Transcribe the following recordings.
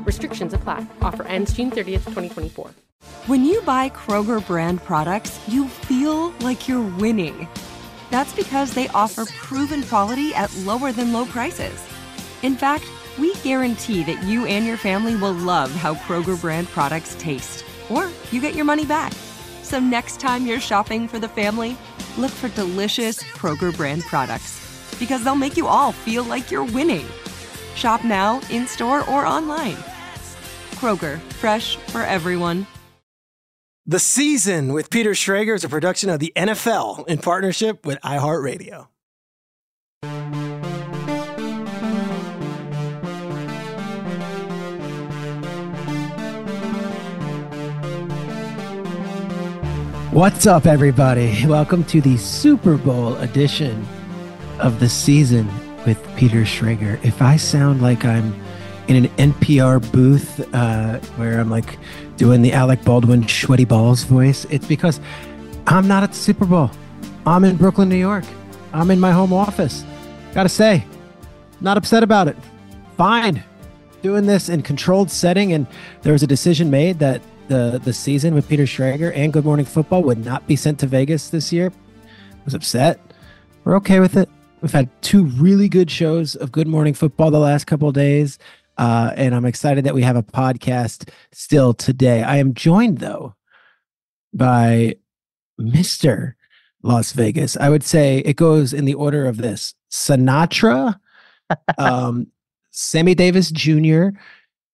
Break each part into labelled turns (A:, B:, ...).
A: Restrictions apply. Offer ends June 30th, 2024.
B: When you buy Kroger brand products, you feel like you're winning. That's because they offer proven quality at lower than low prices. In fact, we guarantee that you and your family will love how Kroger brand products taste, or you get your money back. So next time you're shopping for the family, look for delicious Kroger brand products because they'll make you all feel like you're winning. Shop now, in store, or online. Kroger, fresh for everyone.
C: The Season with Peter Schrager is a production of the NFL in partnership with iHeartRadio.
D: What's up, everybody? Welcome to the Super Bowl edition of the season with Peter Schrager. If I sound like I'm in an NPR booth uh, where I'm like doing the Alec Baldwin sweaty balls voice, it's because I'm not at the Super Bowl. I'm in Brooklyn, New York. I'm in my home office. Gotta say, not upset about it. Fine. Doing this in controlled setting, and there was a decision made that the the season with Peter Schrager and Good Morning Football would not be sent to Vegas this year. I was upset. We're okay with it. We've had two really good shows of Good Morning Football the last couple days, uh, and I'm excited that we have a podcast still today. I am joined though by Mister Las Vegas. I would say it goes in the order of this: Sinatra, um, Sammy Davis Jr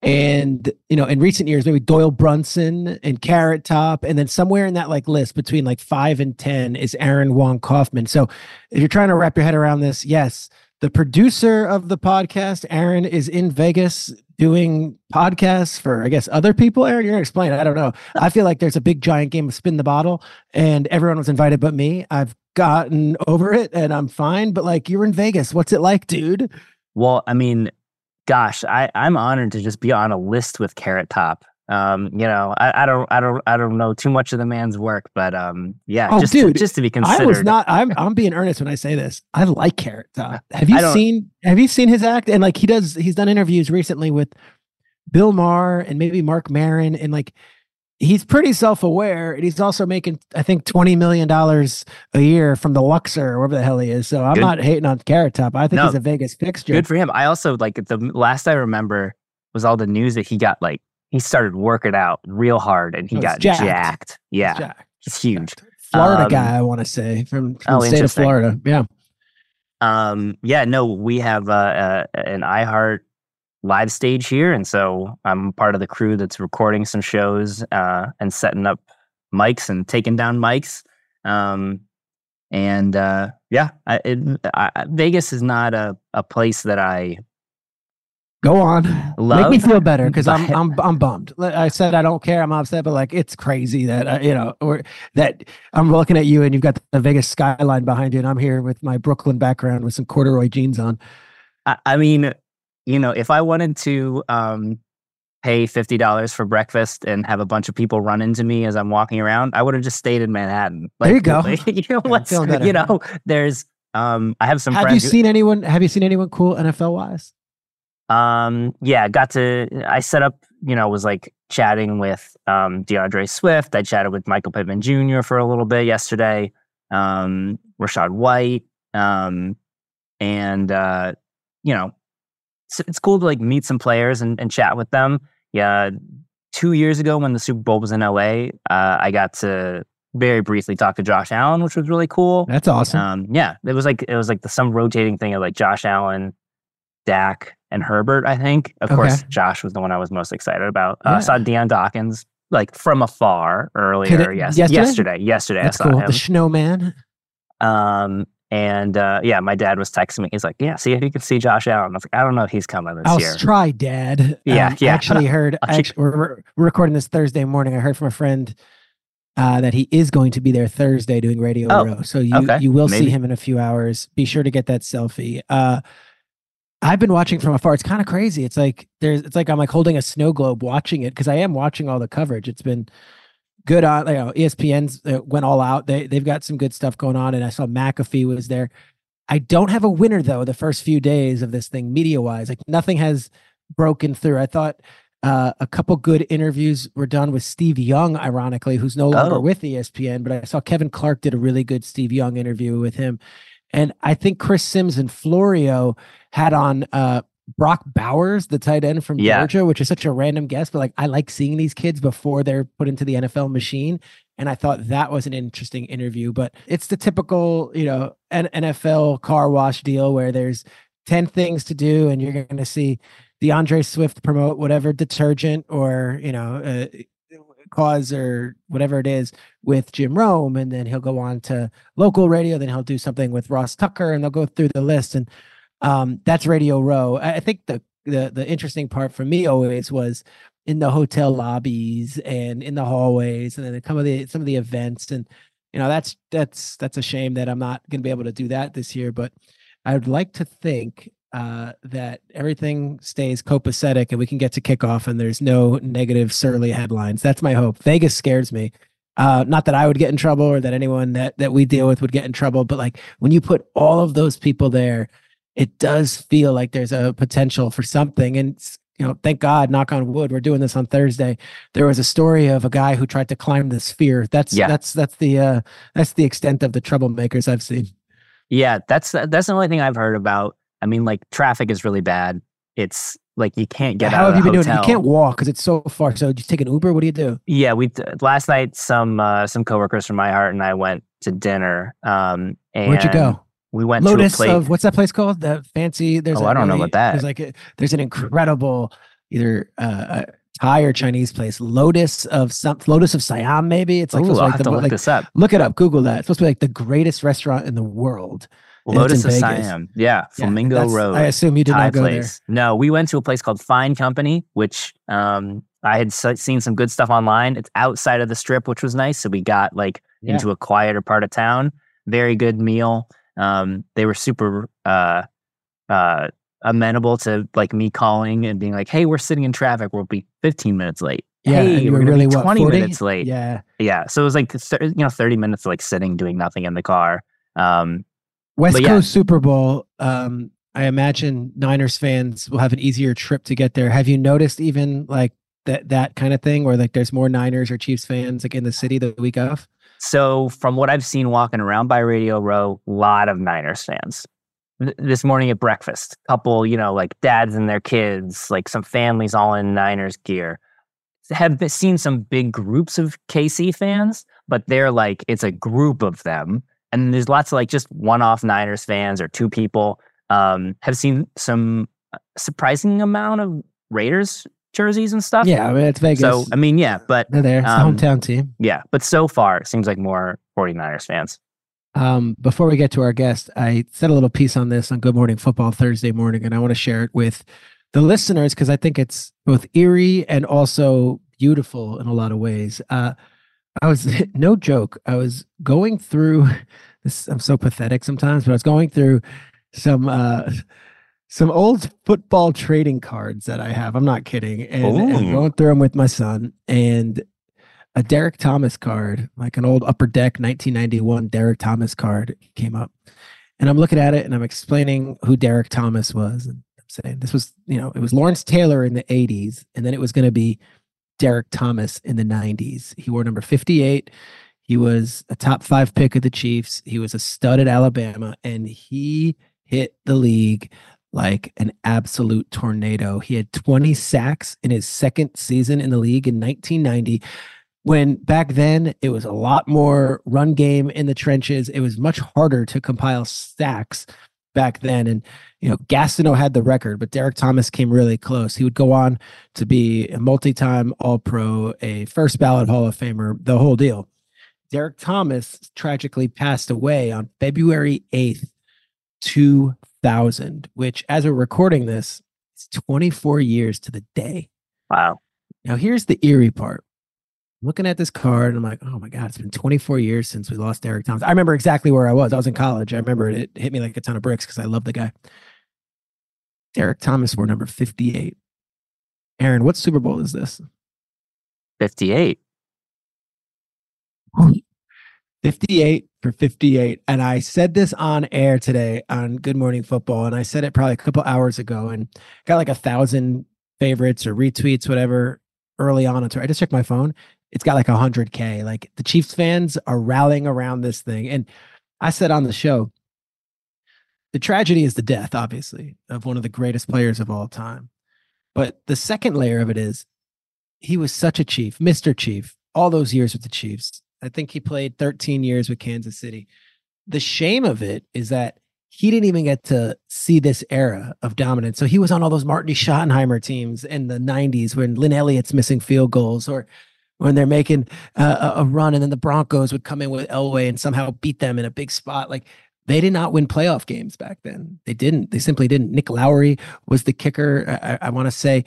D: and you know in recent years maybe doyle brunson and carrot top and then somewhere in that like list between like five and ten is aaron wong kaufman. So if you're trying to wrap your head around this yes the producer of the podcast aaron is in vegas doing podcasts for i guess other people. Aaron you're gonna explain. It i don't know. I feel like there's a big giant game of spin the bottle and everyone was invited but me. I've gotten over it and i'm fine. But like you're in vegas. What's it like dude?
E: Well i mean gosh, I, I'm honored to just be on a list with Carrot Top. Um, you know, I, I don't, I don't, I don't know too much of the man's work, but um, yeah,
D: oh,
E: just
D: dude,
E: to, just to be considered.
D: I was not. I'm, I'm being earnest when I say this. I like Carrot Top. Have you seen, have you seen his act? And like he does, he's done interviews recently with Bill Maher and maybe Mark Maron, and like he's pretty self-aware and he's also making i think 20 million dollars a year from the luxor or whatever the hell he is so i'm good. not hating on carrot top. I think no, he's a vegas fixture.
E: Good for him. I also like the last i remember was all the news that he got like he started working out real hard and he oh, got jacked, jacked. yeah. Jacked. he's huge.
D: Florida um, guy i want to say from, from oh, the state of florida. Yeah.
E: Um yeah no we have uh, uh an iheart live stage here, and so I'm part of the crew that's recording some shows uh, and setting up mics and taking down mics. Um, and uh, yeah, I, it, I, Vegas is not a, a place that I
D: go on. Love, Make me feel better because I'm I'm I'm bummed. I said I don't care. I'm upset, but like it's crazy that uh, you know or that I'm looking at you and you've got the Vegas skyline behind you, and I'm here with my Brooklyn background with some corduroy jeans on.
E: I, I mean, you know, if I wanted to um, pay fifty dollars for breakfast and have a bunch of people run into me as I'm walking around, I would have just stayed in Manhattan.
D: Like, there you go.
E: Like, you know, what's, you know, there's um, I have some.
D: Have you seen who, anyone? Have you seen anyone cool NFL wise?
E: Um, yeah, got to. I set up. You know, was like chatting with um D'Andre Swift. I chatted with Michael Pittman Jr. for a little bit yesterday. Um, Rachaad White. Um, and uh, you know, it's, it's cool to like meet some players and, and chat with them. Yeah, two years ago when the Super Bowl was in LA, uh, I got to very briefly talk to Josh Allen, which was really cool.
D: That's awesome.
E: Um, yeah, it was like it was like the some rotating thing of like Josh Allen, Dak, and Herbert. I think, of
D: Okay.
E: course, Josh was the one I was most excited about. Uh,
D: Yeah.
E: I saw Dion Dawkins like from afar earlier.
D: it-
E: yes,
D: yesterday?
E: yesterday. Yesterday,
D: That's
E: I saw
D: cool.
E: him.
D: The snowman.
E: Um, and uh, yeah, my dad was texting me. He's like, "Yeah, see if you can see Josh Allen." I was like, "I don't know if he's coming this
D: I'll
E: year."
D: try, Dad.
E: Yeah,
D: Um,
E: yeah.
D: I actually heard.
E: I'll
D: actually, we're, we're recording this Thursday morning. I heard from a friend uh, that he is going to be there Thursday doing Radio
E: Oh,
D: Row. So you
E: okay.
D: you will see him in a few hours. Be sure to get that selfie. Uh, I've been watching from afar. It's kind of crazy. It's like there's. It's like I'm like holding a snow globe watching it because I am watching all the coverage. It's been good on. You know, ESPN's uh, went all out. They they've got some good stuff going on, and I saw McAfee was there. I don't have a winner though. The first few days of this thing, media wise, like nothing has broken through. I thought uh, a couple good interviews were done with Steve Young, ironically, who's no longer
E: Oh.
D: with ESPN. But I saw Kevin Clark did a really good Steve Young interview with him, and I think Chris Simms and Florio had on uh, Brock Bowers, the tight end from
E: Yeah.
D: Georgia, which is such a random guess, but like I like seeing these kids before they're put into the NFL machine. And I thought that was an interesting interview, but it's the typical, you know, N- NFL car wash deal where there's 10 things to do and you're going to see D'Andre Swift promote whatever detergent or, you know, uh, cause or whatever it is with Jim Rome. And then he'll go on to local radio. Then he'll do something with Ross Tucker and they'll go through the list. And um, that's Radio Row. I, think the, the, the interesting part for me always was in the hotel lobbies and in the hallways and then some of the some of the events and you know that's that's that's a shame that I'm not going to be able to do that this year but I would like to think uh, that everything stays copacetic and we can get to kickoff and there's no negative surly headlines. That's my hope. Vegas scares me. Uh, not that I would get in trouble or that anyone that that we deal with would get in trouble, but like when you put all of those people there, it does feel like there's a potential for something. And you know, thank God, knock on wood, we're doing this on Thursday. There was a story of a guy who tried to climb the sphere. That's
E: Yeah.
D: that's that's the uh that's the extent of the troublemakers I've seen.
E: Yeah, that's that's the only thing I've heard about. I mean, like traffic is really bad. It's like you can't get
D: How
E: out
D: have
E: of
D: you
E: the
D: been doing?
E: hotel.
D: You can't walk because it's so far. So just take an Uber. What do you do?
E: Yeah, we last night some uh, some coworkers from iHeart and I went to dinner. Um, and
D: Where'd you go?
E: We went
D: Lotus
E: to a place.
D: of what's that place called? The fancy. There's
E: Oh,
D: a
E: I don't know about that.
D: There's like a, there's an incredible either uh, a Thai or Chinese place. Lotus of some Lotus of Siam maybe. It's like,
E: Ooh,
D: supposed to
E: I'll have
D: like,
E: to
D: the,
E: look
D: like
E: this up.
D: look it up. Google that. It's supposed to be like the greatest restaurant in the world.
E: Lotus of
D: Vegas.
E: Siam. Yeah,
D: Yeah,
E: Flamingo
D: that's-
E: Road.
D: I assume you did
E: Thai
D: not go
E: place. No, we went to a place called Fine Company, which um, I had seen some good stuff online. It's outside of the strip, which was nice. So we got like
D: Yeah.
E: into a quieter part of town. Very good meal. Um, they were super uh, uh, amenable to like me calling and being like, "Hey, we're sitting in traffic. We'll be 15 minutes late.
D: Yeah,
E: hey,
D: you
E: we're
D: really,
E: be
D: what,
E: 20
D: 40?
E: minutes late.
D: Yeah.
E: Yeah. So it was like you know 30 minutes like sitting doing nothing in the car. Um,
D: West
E: yeah.
D: Coast Super Bowl. Um, I imagine Niners fans will have an easier trip to get there. Have you noticed even like that that kind of thing, where like there's more Niners or Chiefs fans like in the city the week of?
E: So from what I've seen walking around by Radio Row, a lot of Niners fans. Th- This morning at breakfast, couple, you know, like dads and their kids, like some families all in Niners gear. Have seen some big groups of KC fans, but they're like it's a group of them, and there's lots of like just one-off Niners fans or two people. Um, have seen some uh, surprising amount of Raiders jerseys and stuff.
D: Yeah, I mean it's Vegas.
E: So I mean, yeah, but
D: they're there. It's
E: um,
D: the hometown team.
E: yeah, but so far it seems like more 49ers fans.
D: Um, before we get to our guest, I said a little piece on this on Good Morning Football Thursday morning, and I want to share it with the listeners because I think it's both eerie and also beautiful in a lot of ways. Uh, I was no joke. I was going through this. I'm so pathetic sometimes, but I was going through some uh, some old football trading cards that I have. I'm not kidding, and, and
E: Ooh.
D: going through them with my son and a Derrick Thomas card, like an old upper deck 1991 Derrick Thomas card came up. And I'm looking at it and I'm explaining who Derrick Thomas was. And I'm saying this was, you know, it was Lawrence Taylor in the 80s, and then it was going to be Derrick Thomas in the 90s. He wore number 58. He was a top five pick of the Chiefs. He was a stud at Alabama, and he hit the league like an absolute tornado. He had 20 sacks in his second season in the league in 1990 when back then it was a lot more run game in the trenches. It was much harder to compile sacks back then. And, you know, Gastineau had the record, but Derrick Thomas came really close. He would go on to be a multi time All Pro, a first ballot Hall of Famer, the whole deal. Derrick Thomas tragically passed away on February 8th, 2000, which, as we're recording this, is 24 years to the day.
E: Wow.
D: Now, here's the eerie part looking at this card, I'm like, oh my God, it's been 24 years since we lost Derrick Thomas. I remember exactly where I was. I was in college. I remember it, it hit me like a ton of bricks because I love the guy. Derrick Thomas wore number 58. Aaron, what Super Bowl is this?
E: 58.
D: 58 for 58. And I said this on air today on Good Morning Football. And I said it probably a couple hours ago and got like a thousand favorites or retweets, whatever, early on. I just checked my phone it's got like 100k like the chiefs fans are rallying around this thing and i said on the show the tragedy is the death obviously of one of the greatest players of all time but the second layer of it is he was such a chief mr chief all those years with the chiefs i think he played 13 years with kansas city the shame of it is that he didn't even get to see this era of dominance. So he was on all those Marty Schottenheimer teams in the 90s when Lin Elliott's missing field goals or when they're making uh, a run and then the Broncos would come in with Elway and somehow beat them in a big spot. Like they did not win playoff games back then. They didn't. They simply didn't. Nick Lowery was the kicker. I, I want to say,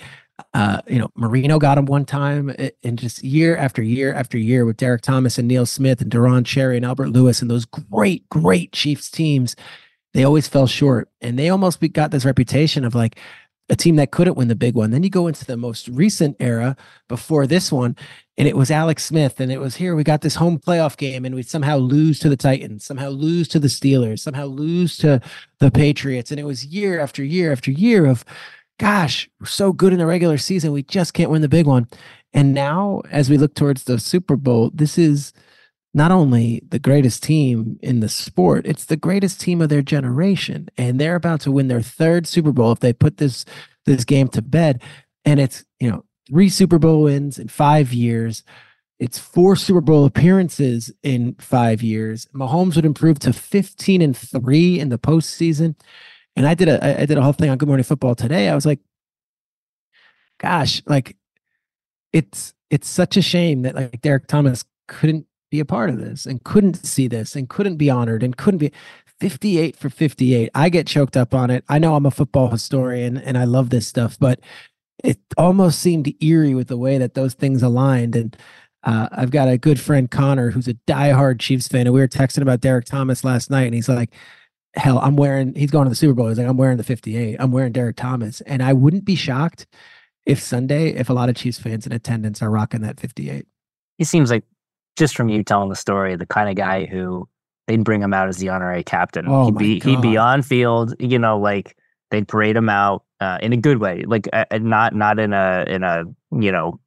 D: uh, you know, Marino got him one time, and just year after year after year with Derrick Thomas and Neil Smith and Deron Cherry and Albert Lewis and those great, great Chiefs teams. They always fell short, and they almost got this reputation of like a team that couldn't win the big one. Then you go into the most recent era before this one, and it was Alex Smith, and it was here we got this home playoff game, and we somehow lose to the Titans, somehow lose to the Steelers, somehow lose to the Patriots, and it was year after year after year of, gosh, we're so good in the regular season, we just can't win the big one. And now, as we look towards the Super Bowl, this is not only the greatest team in the sport, it's the greatest team of their generation. And they're about to win their third Super Bowl if they put this this game to bed. And it's, you know, three Super Bowl wins in five years. It's four Super Bowl appearances in five years. Mahomes would improve to 15 and three in the postseason. And I did a I did a whole thing on Good Morning Football today. I was like, gosh, like it's it's such a shame that like Derrick Thomas couldn't be a part of this and couldn't see this and couldn't be honored and couldn't be 58 for 58. I get choked up on it. I know I'm a football historian and I love this stuff, but it almost seemed eerie with the way that those things aligned. And uh, I've got a good friend, Connor, who's a diehard Chiefs fan. And we were texting about Derrick Thomas last night. And he's like, hell, I'm wearing, he's going to the Super Bowl. He's like, I'm wearing the 58. I'm wearing Derrick Thomas. And I wouldn't be shocked if Sunday, if a lot of Chiefs fans in attendance are rocking that 58.
E: He seems like just from you telling the story, the kind of guy who they'd bring him out as the honorary captain.
D: Oh
E: he'd be
D: God.
E: he'd be on field, you know, like they'd parade him out uh, in a good way, like uh, not not in a in a you know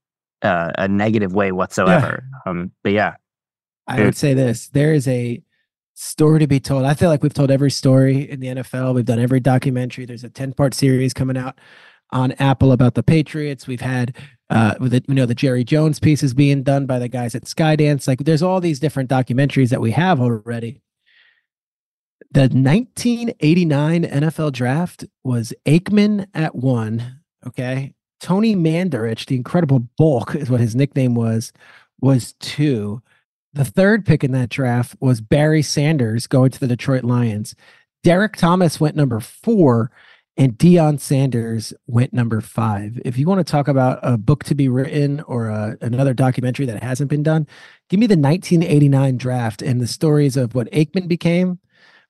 E: uh, a negative way whatsoever. Yeah. Um, but yeah,
D: I would say this: there is a story to be told. I feel like we've told every story in the NFL. We've done every documentary. There's a ten part series coming out on Apple about the Patriots. We've had uh it, you know the Jerry Jones piece is being done by the guys at Skydance. Like there's all these different documentaries that we have already. The 1989 NFL draft was Aikman at one. Okay. Tony Mandarich, the incredible bulk is what his nickname was, was two. The third pick in that draft was Barry Sanders going to the Detroit Lions. Derrick Thomas went number four and Deion Sanders went number five. If you want to talk about a book to be written or a, another documentary that hasn't been done, give me the 1989 draft and the stories of what Aikman became,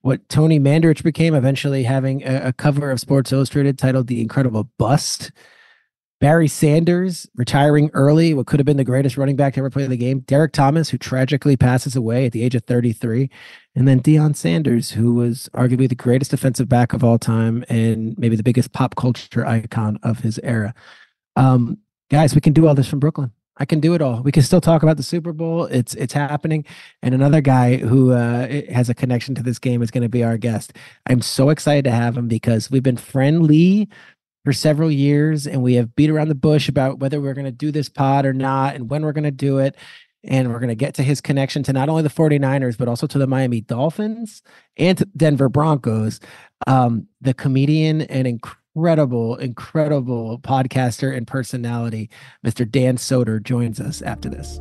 D: what Tony Mandarich became, eventually having a, a cover of Sports Illustrated titled The Incredible Bust. Barry Sanders retiring early, what could have been the greatest running back to ever play the game. Derrick Thomas, who tragically passes away at the age of 33. And then Deion Sanders, who was arguably the greatest defensive back of all time and maybe the biggest pop culture icon of his era. Um, guys, we can do all this from Brooklyn. I can do it all. We can still talk about the Super Bowl. It's it's happening. And another guy who uh, has a connection to this game is going to be our guest. I'm so excited to have him because we've been friendly for several years and we have beat around the bush about whether we're going to do this pod or not and when we're going to do it. And we're going to get to his connection to not only the 49ers, but also to the Miami Dolphins and Denver Broncos. Um, the comedian and incredible, incredible podcaster and personality, Mr. Dan Soder, joins us after this.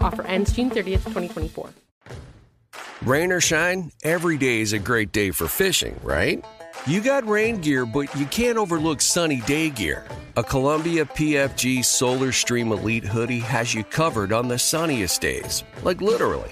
A: Offer ends June 30th, 2024.
F: Rain or shine, every day is a great day for fishing, right? You got rain gear, but you can't overlook sunny day gear. A Columbia PFG Solar Stream Elite hoodie has you covered on the sunniest days. Like literally.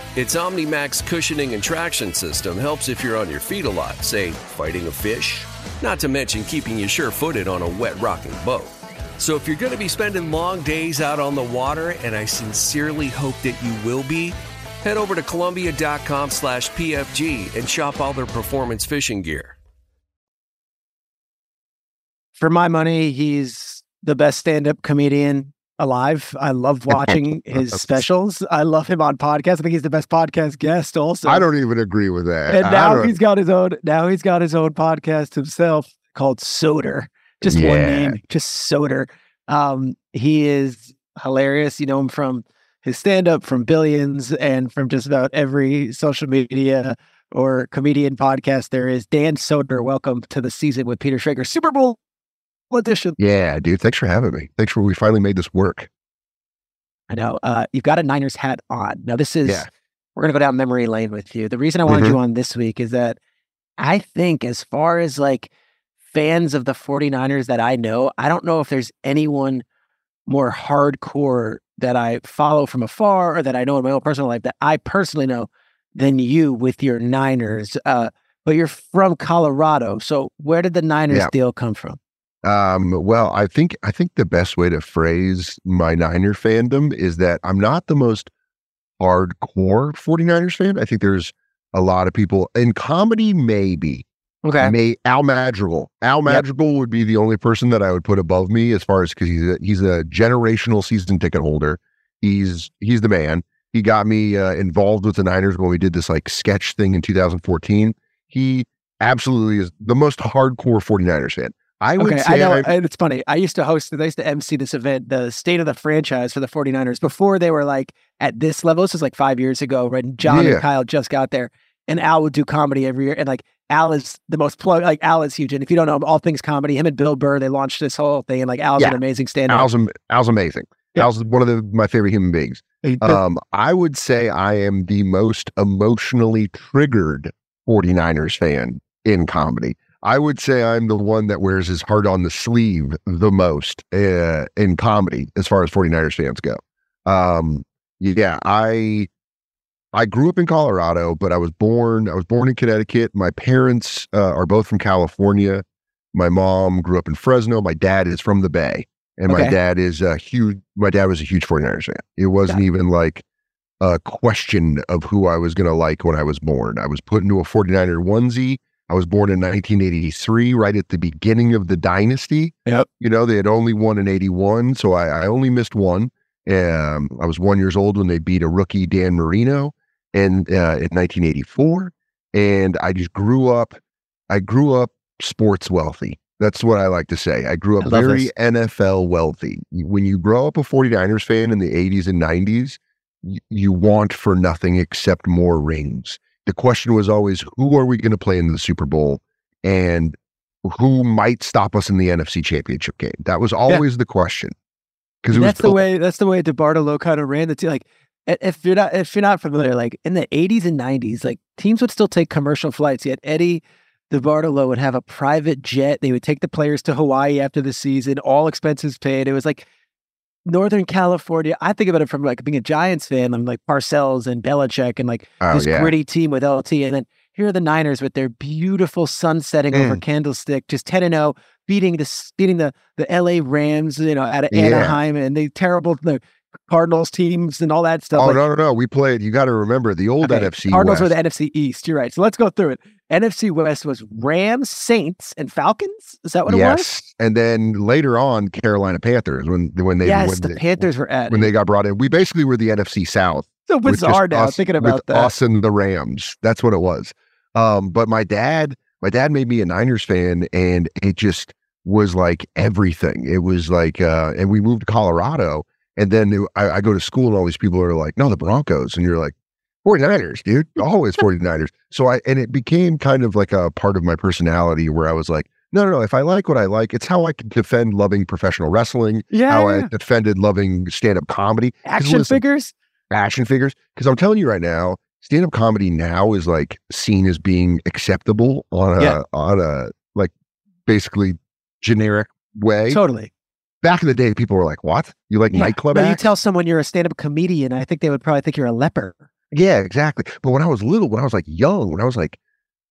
F: Its OmniMax cushioning and traction system helps if you're on your feet a lot, say fighting a fish. Not to mention keeping you sure footed on a wet rocking boat. So if you're going to be spending long days out on the water, and I sincerely hope that you will be, head over to Columbia.com slash PFG and shop all their performance fishing gear.
D: For my money, he's the best stand-up comedian alive. I love watching his specials. I love him on podcasts. I think he's the best podcast guest also.
G: I don't even agree with that.
D: and now he's got his own now he's got his own podcast himself called Soder. Just one name, just Soder. Um, he is hilarious. You know him from his stand-up, from Billions, and from just about every social media or comedian podcast there is. Dan Soder, welcome to the season with Peter Schrager, Super Bowl edition.
G: yeah, dude. Thanks for having me. Thanks for we finally made this work.
D: I know. Uh, you've got a Niners hat on. Now, this is,
G: Yeah.
D: we're going to go down memory lane with you. The reason I wanted you on this week is that I think, as far as like fans of the 49ers that I know, I don't know if there's anyone more hardcore that I follow from afar or that I know in my own personal life that I personally know than you with your Niners. Uh, but you're from Colorado. So, where did the Niners
G: Yeah.
D: deal come from?
G: Um, well, I think I think the best way to phrase my Niner fandom is that I'm not the most hardcore 49ers fan. I think there's a lot of people in comedy, maybe.
D: Okay.
G: May Al Madrigal. Al Madrigal would be the only person that I would put above me as far as because he's a, he's a generational season ticket holder. He's he's the man. He got me uh, involved with the Niners when we did this like sketch thing in 2014. He absolutely is the most hardcore 49ers fan. I would
D: Okay,
G: say
D: I know. And it's funny. I used to host, I used to MC this event, the state of the franchise for the 49ers, before they were like at this level. This was like five years ago, when John
G: Yeah.
D: and Kyle just got there. And Al would do comedy every year. And like Al is the most plug, like Al is huge. And if you don't know him, all things comedy, him and Bill Burr, they launched this whole thing. And like Al's an amazing stand up.
G: Al's, am- Al's amazing.
D: Yeah.
G: Al's one of the, my favorite human beings. Um, I would say I am the most emotionally triggered 49ers fan in comedy. I would say I'm the one that wears his heart on the sleeve the most uh, in comedy as far as 49ers fans go. Um, yeah, I I grew up in Colorado, but I was born I was born in Connecticut. My parents uh, are both from California. My mom grew up in Fresno. My dad is from the Bay. And my dad is a huge, my dad was a huge 49ers fan. It wasn't
D: it.
G: even like a question of who I was going to like when I was born. I was put into a 49er onesie. I was born in 1983, right at the beginning of the dynasty.
D: Yep.
G: You know, they had only won in 81. So I, I only missed one. Um, I was one years old when they beat a rookie, Dan Marino, and uh, in 1984. And I just grew up, I grew up sports wealthy. That's what I like to say. I grew up
D: I
G: very
D: this.
G: NFL wealthy. When you grow up a 49ers fan in the 80s and 90s, y- you want for nothing except more rings. The question was always, who are we going to play in the Super Bowl? And who might stop us in the NFC championship game? That was always the question. Because
D: that's the way that's the way DeBartolo kind of ran the team. Like if you're not if you're not familiar, like in the 80s and 90s, like teams would still take commercial flights. Yet Eddie DeBartolo would have a private jet. They would take the players to Hawaii after the season, all expenses paid. It was like Northern California. I think about it from like being a Giants fan. I'm like Parcells and Belichick and like
G: Oh,
D: this
G: yeah.
D: gritty team with LT. And then here are the Niners with their beautiful sun setting over
G: Mm.
D: Candlestick, just 10 and 0, beating the beating the the LA Rams, you know, out of
G: Yeah.
D: Anaheim and the terrible the Cardinals teams and all that stuff.
G: Oh
D: Like,
G: no, no, no! We played. You got to remember the old
D: okay,
G: NFC
D: Cardinals
G: West.
D: were the NFC East. You're right. So let's go through it. NFC West was Rams, Saints, and Falcons. Is that what it was?
G: yes, and then later on, Carolina Panthers when when they
D: yes,
G: when
D: the
G: they,
D: Panthers were at
G: when they got brought in. We basically were the NFC South.
D: so bizarre now
G: us-
D: thinking about that.
G: Us and the Rams. That's what it was. Um, but my dad, my dad made me a Niners fan, and it just was like everything. It was like, uh, and we moved to Colorado, and then I, I go to school, and all these people are like, "No, the Broncos," and you're like. 49ers, dude. Always 49ers. So I and it became kind of like a part of my personality where I was like, no, no, no. If I like what I like, it's how I can defend loving professional wrestling,
D: Yeah,
G: how. I defended loving stand-up comedy
D: action
G: listen,
D: figures.
G: action figures. Because I'm telling you right now, stand up comedy now is like seen as being acceptable on a
D: Yeah.
G: on a like basically generic way.
D: Totally.
G: Back in the day, people were like, "What? You like
D: Yeah.
G: nightclub
D: you tell someone you're a stand-up comedian, I think they would probably think you're a leper.
G: Yeah, exactly. But when I was little, when I was like young, when I was like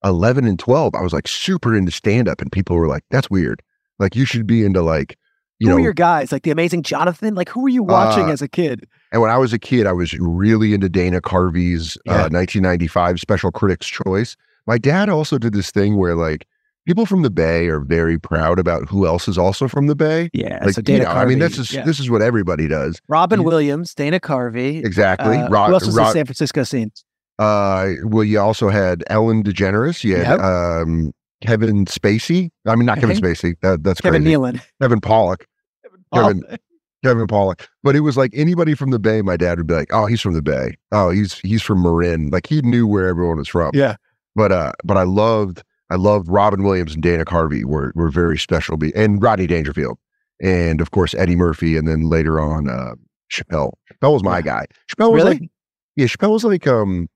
G: 11 and 12, I was like super into stand up, and people were like, "That's weird. Like you should be into like." You
D: who
G: know,
D: are your guys? Like the Amazing Jonathan? Like who were you watching
G: Uh,
D: as a kid?
G: And when I was a kid, I was really into Dana Carvey's
D: Yeah.
G: uh, 1995 Special Critics Choice. My dad also did this thing where like people from the Bay are very proud about who else is also from the Bay.
D: Yeah,
G: Like,
D: so
G: you
D: Dana
G: know, I mean, this is
D: yeah.
G: this is what everybody does.
D: Robin
G: you-
D: Williams, Dana Carvey.
G: Exactly.
D: Uh,
G: Ro-
D: who else was
G: Ro-
D: the San Francisco scene?
G: uh, well, you also had Ellen DeGeneres. You had
D: Yep.
G: um, Kevin Spacey. I mean, not Kevin Spacey. That, that's
D: Kevin
G: crazy.
D: Nealon.
G: Kevin Pollak. Kevin-
D: Oh,
G: Kevin Pollak. But it was like anybody from the Bay, my dad would be like, Oh, he's from the Bay. Oh, he's he's from Marin. Like he knew where everyone was from.
D: yeah.
G: But uh but I loved I loved Robin Williams and Dana Carvey were were very special be and Rodney Dangerfield. And of course Eddie Murphy and then later on uh Chappelle. Chappelle was my
D: Yeah.
G: guy. Chappelle was
D: Really?
G: like yeah, Chappelle was like um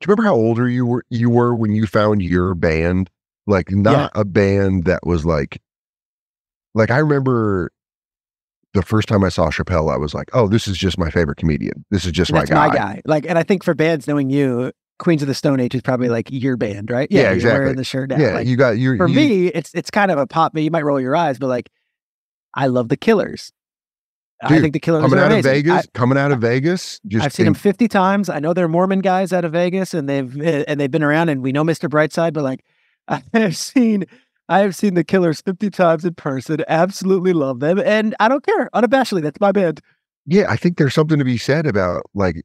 G: do you remember how older you were you were when you found your band? Like not a band that was like like I remember the first time I saw Chappelle, I was like, "Oh, this is just my favorite comedian. This is just my guy."
D: my guy. Like, and I think for bands knowing you, Queens of the Stone Age is probably like your band, right?
G: Yeah,
D: you're
G: exactly.
D: Wearing the shirt now.
G: Yeah,
D: Like,
G: you got you.
D: for
G: you,
D: me, it's it's kind of a pop. You might roll your eyes, but like, I love the Killers. I think the Killers
G: coming out of. Vegas, coming out of Vegas. Just
D: I, have seen them 50 times. I know they're Mormon guys out of Vegas, and they've eh, and they've been around, and we know Mr. Brightside. But like, I have seen, I have seen the Killers 50 times in person. Absolutely love them, and I don't care unabashedly. That's my band.
G: Yeah, I think there's something to be said about like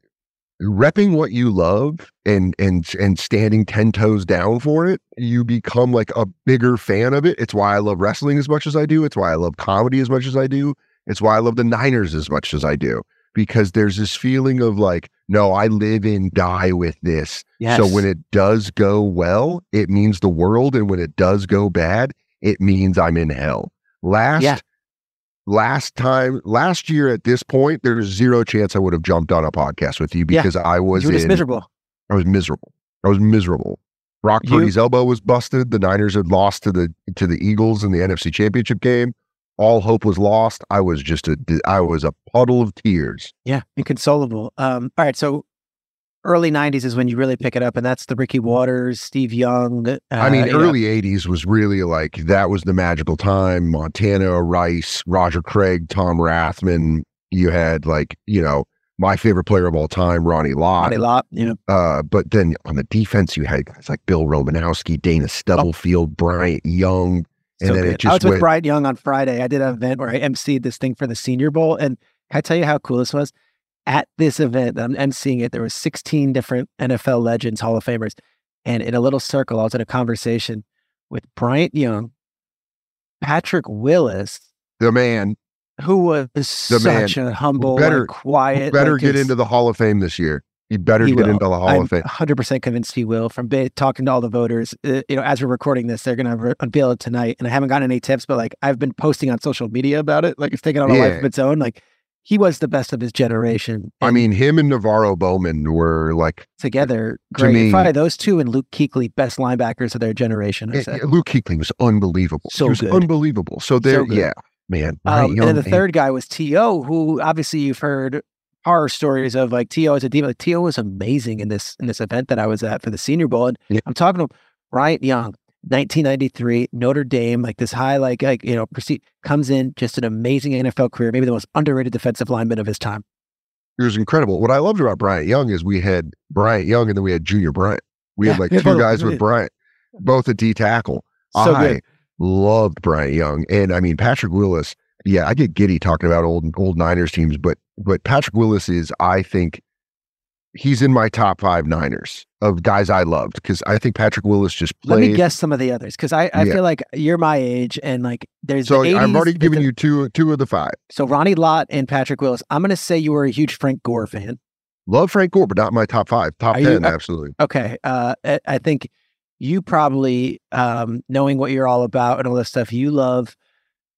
G: repping what you love and and and standing 10 toes down for it. You become like a bigger fan of it. It's why I love wrestling as much as I do. It's why I love comedy as much as I do. It's why I love the Niners as much as I do because there's this feeling of like, no, I live and die with this. So when it does go well, it means the world. And when it does go bad, it means I'm in hell. Last
D: Yeah.
G: Last time last year at this point, there's zero chance I would have jumped on a podcast with you
D: Yeah.
G: because I was
D: you
G: in-
D: miserable.
G: I was miserable. I was miserable. Brock
D: You-
G: Purdy's elbow was busted. The Niners had lost to the to the Eagles in the NFC Championship game. All hope was lost. I was just a I was a puddle of tears.
D: Yeah, inconsolable. Um, all right, so early 90s is when you really pick it up, and that's the Ricky Watters, Steve Young. Uh,
G: I mean,
D: know,
G: early '80s was really like that was the magical time. Montana, Rice, Roger Craig, Tom Rathman. You had like you know my favorite player of all time, Ronnie Lott.
D: Ronnie Lott, you know.
G: Uh, but then on the defense, you had guys like Bill Romanowski, Dana Stubblefield, Bryant Young, and
D: So
G: then
D: good.
G: it just
D: I was with
G: went.
D: Bryant Young on Friday. I did an event where I emceed this thing for the Senior Bowl, and can I tell you how cool this was? At this event, I'm emceeing it. There was 16 different NFL legends, Hall of Famers, and in a little circle, I was in a conversation with Bryant Young, Patrick Willis,
G: the man
D: who was
G: The
D: such a humble,
G: better-
D: quiet.
G: better
D: like,
G: get into the Hall of Fame this year. He better
D: He
G: get
D: will.
G: into the Hall
D: I'm
G: of Fame.
D: 100% convinced he will. From ba- talking to all the voters, uh, you know, as we're recording this, they're going to re- unveil it tonight. And I haven't gotten any tips, but like I've been posting on social media about it. Like it's taken on a life of its own. Like he was the best of his generation.
G: I mean, him and NaVorro Bowman were like
D: together,
G: to
D: great.
G: me-
D: Probably those two and Luke Kuechly, best linebackers of their generation. I said.
G: Luke Kuechly was unbelievable.
D: So
G: he was
D: good.
G: unbelievable. So there,
D: good.
G: yeah, man.
D: Um, and then the
G: man.
D: third guy was T.O., who obviously you've heard horror stories of like T.O. as a demon. Like, T.O. was amazing in this in this event that I was at for the Senior Bowl. And
G: Yeah.
D: I'm talking to Bryant Young, 1993, Notre Dame, like this high, like, like you know, proceed, comes in, just an amazing NFL career, maybe the most underrated defensive lineman of his time.
G: It was incredible. What I loved about Bryant Young is we had Bryant Young and then we had Junior Bryant. We had like two
D: both,
G: guys with Bryant, both at D tackle.
D: So
G: I
D: good.
G: loved Bryant Young, and I mean Patrick Willis. Yeah, I get giddy talking about old old Niners teams, but but Patrick Willis is, I think, he's in my top five Niners of guys I loved because I think Patrick Willis just played.
D: Let me guess some of the others because I, I
G: Yeah.
D: feel like you're my age and like there's
G: so
D: the 80s,
G: I'm already giving
D: the-
G: you two two of the five.
D: so Ronnie Lott and Patrick Willis. I'm going to say you were a huge Frank Gore fan.
G: Love Frank Gore, but not my top five. Top
D: Are you-
G: ten,
D: uh,
G: absolutely.
D: Okay. Uh, I I think you probably, um, knowing what you're all about and all this stuff, you love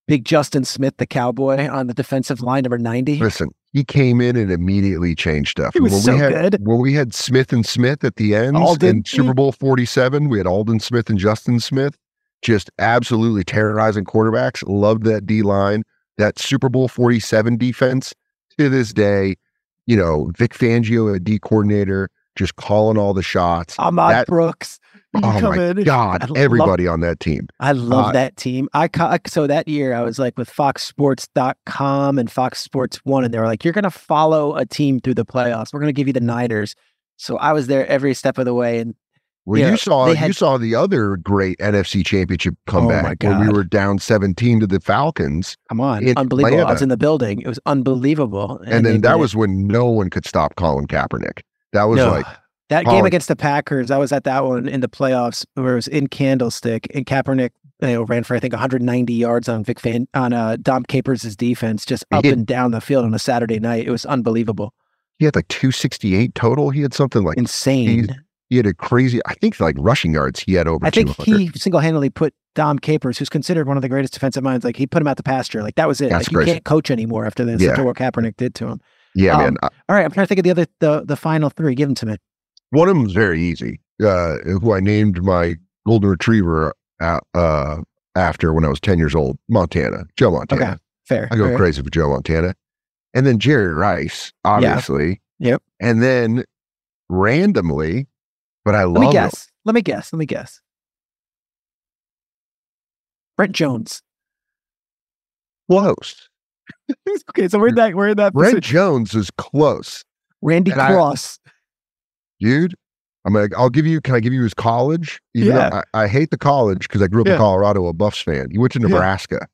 D: Big Justin Smith, the cowboy on the defensive line, number 90.
G: Listen, he came in and immediately changed stuff.
D: He was
G: when
D: so
G: we had
D: good.
G: when we had Smith and Smith at the end
D: Aldon.
G: in Super Bowl forty seven, we had Aldon Smith and Justin Smith just absolutely terrorizing quarterbacks. Loved that D line. That Super Bowl forty seven defense to this day, you know, Vic Fangio, a D coordinator, just calling all the shots.
D: Ahmad
G: That-
D: Brooks. You
G: Oh my
D: in. I
G: God,
D: love-
G: everybody on that team.
D: I love
G: Uh,
D: that team. I so that year I was like with foxsports.com and Fox Sports 1 and they were like you're going to follow a team through the playoffs. We're going to give you the Niners. So I was there every step of the way and
G: Well,
D: Yeah,
G: you saw
D: they
G: you saw the other great NFC Championship comeback when we were down seventeen to the Falcons.
D: come on, unbelievable. I was
G: Atlanta.
D: in the building. It was unbelievable.
G: and,
D: they
G: then that was when no one could stop Colin Kaepernick. That was
D: No.
G: like
D: that game against the Packers. I was at that one in the playoffs where it was in Candlestick and Kaepernick you know, ran for I think 190 yards on Vic Fan on uh, Dom Capers' defense, just up
G: did.
D: and down the field on a Saturday night. It was unbelievable,
G: he had like two sixty eight total. He had something like
D: insane.
G: he had a crazy. I think like rushing yards. He had over.
D: I think
G: 200.
D: he single handedly put Dom Capers, who's considered one of the greatest defensive minds, like he put him out the pasture. Like that was it.
G: That's
D: like you can't coach anymore after this.
G: Yeah.
D: After what Kaepernick did to him.
G: Yeah,
D: um,
G: man. I-
D: All right, I'm trying to think of the other the the final three. Give them to me.
G: One of them was very easy. Uh, who I named my golden retriever uh, uh, after when I was ten years old. Montana, Joe Montana.
D: Okay, fair.
G: I go
D: fair.
G: crazy for Joe Montana. And then Jerry Rice, obviously.
D: Yep.
G: And then randomly, but I love.
D: Let me
G: him.
D: guess. Let me guess. Let me guess. Brent Jones.
G: close.
D: okay, so we're in that we're in that
G: Brent
D: position.
G: Jones is close,
D: Randy
G: and I-
D: Cross.
G: Dude. I'm like, I'll give you. Can I give you his college? Even
D: Yeah.
G: I, I hate the college because I grew up
D: Yeah.
G: in Colorado, a Buffs fan. He went to
D: Yeah.
G: Nebraska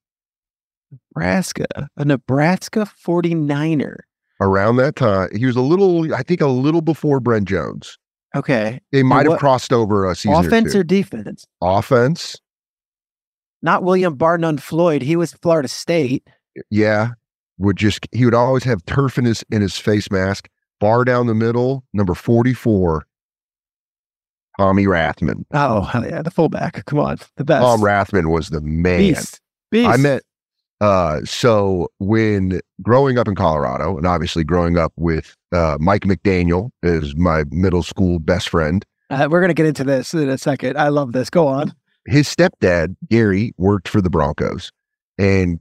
D: Nebraska. A Nebraska 49er.
G: around that time. He was a little, I think, a little before Brent Jones.
D: Okay.
G: They might have crossed over a season
D: Offense
G: or
D: or defense?
G: Offense,
D: Not William Bar None Floyd. He was Florida State.
G: yeah. Would just he would always have turf in his in his face mask. Bar down the middle, number forty four. Tommy Rathman.
D: Oh, yeah. The fullback. Come on. The best.
G: Tom Rathman was the man.
D: Beast. Beast.
G: I met uh so when growing up in Colorado and obviously growing up with uh Mike McDaniel is my middle school best friend.
D: Uh, we're going to get into this in a second. I love this. Go on.
G: His stepdad, Gary, worked for the Broncos and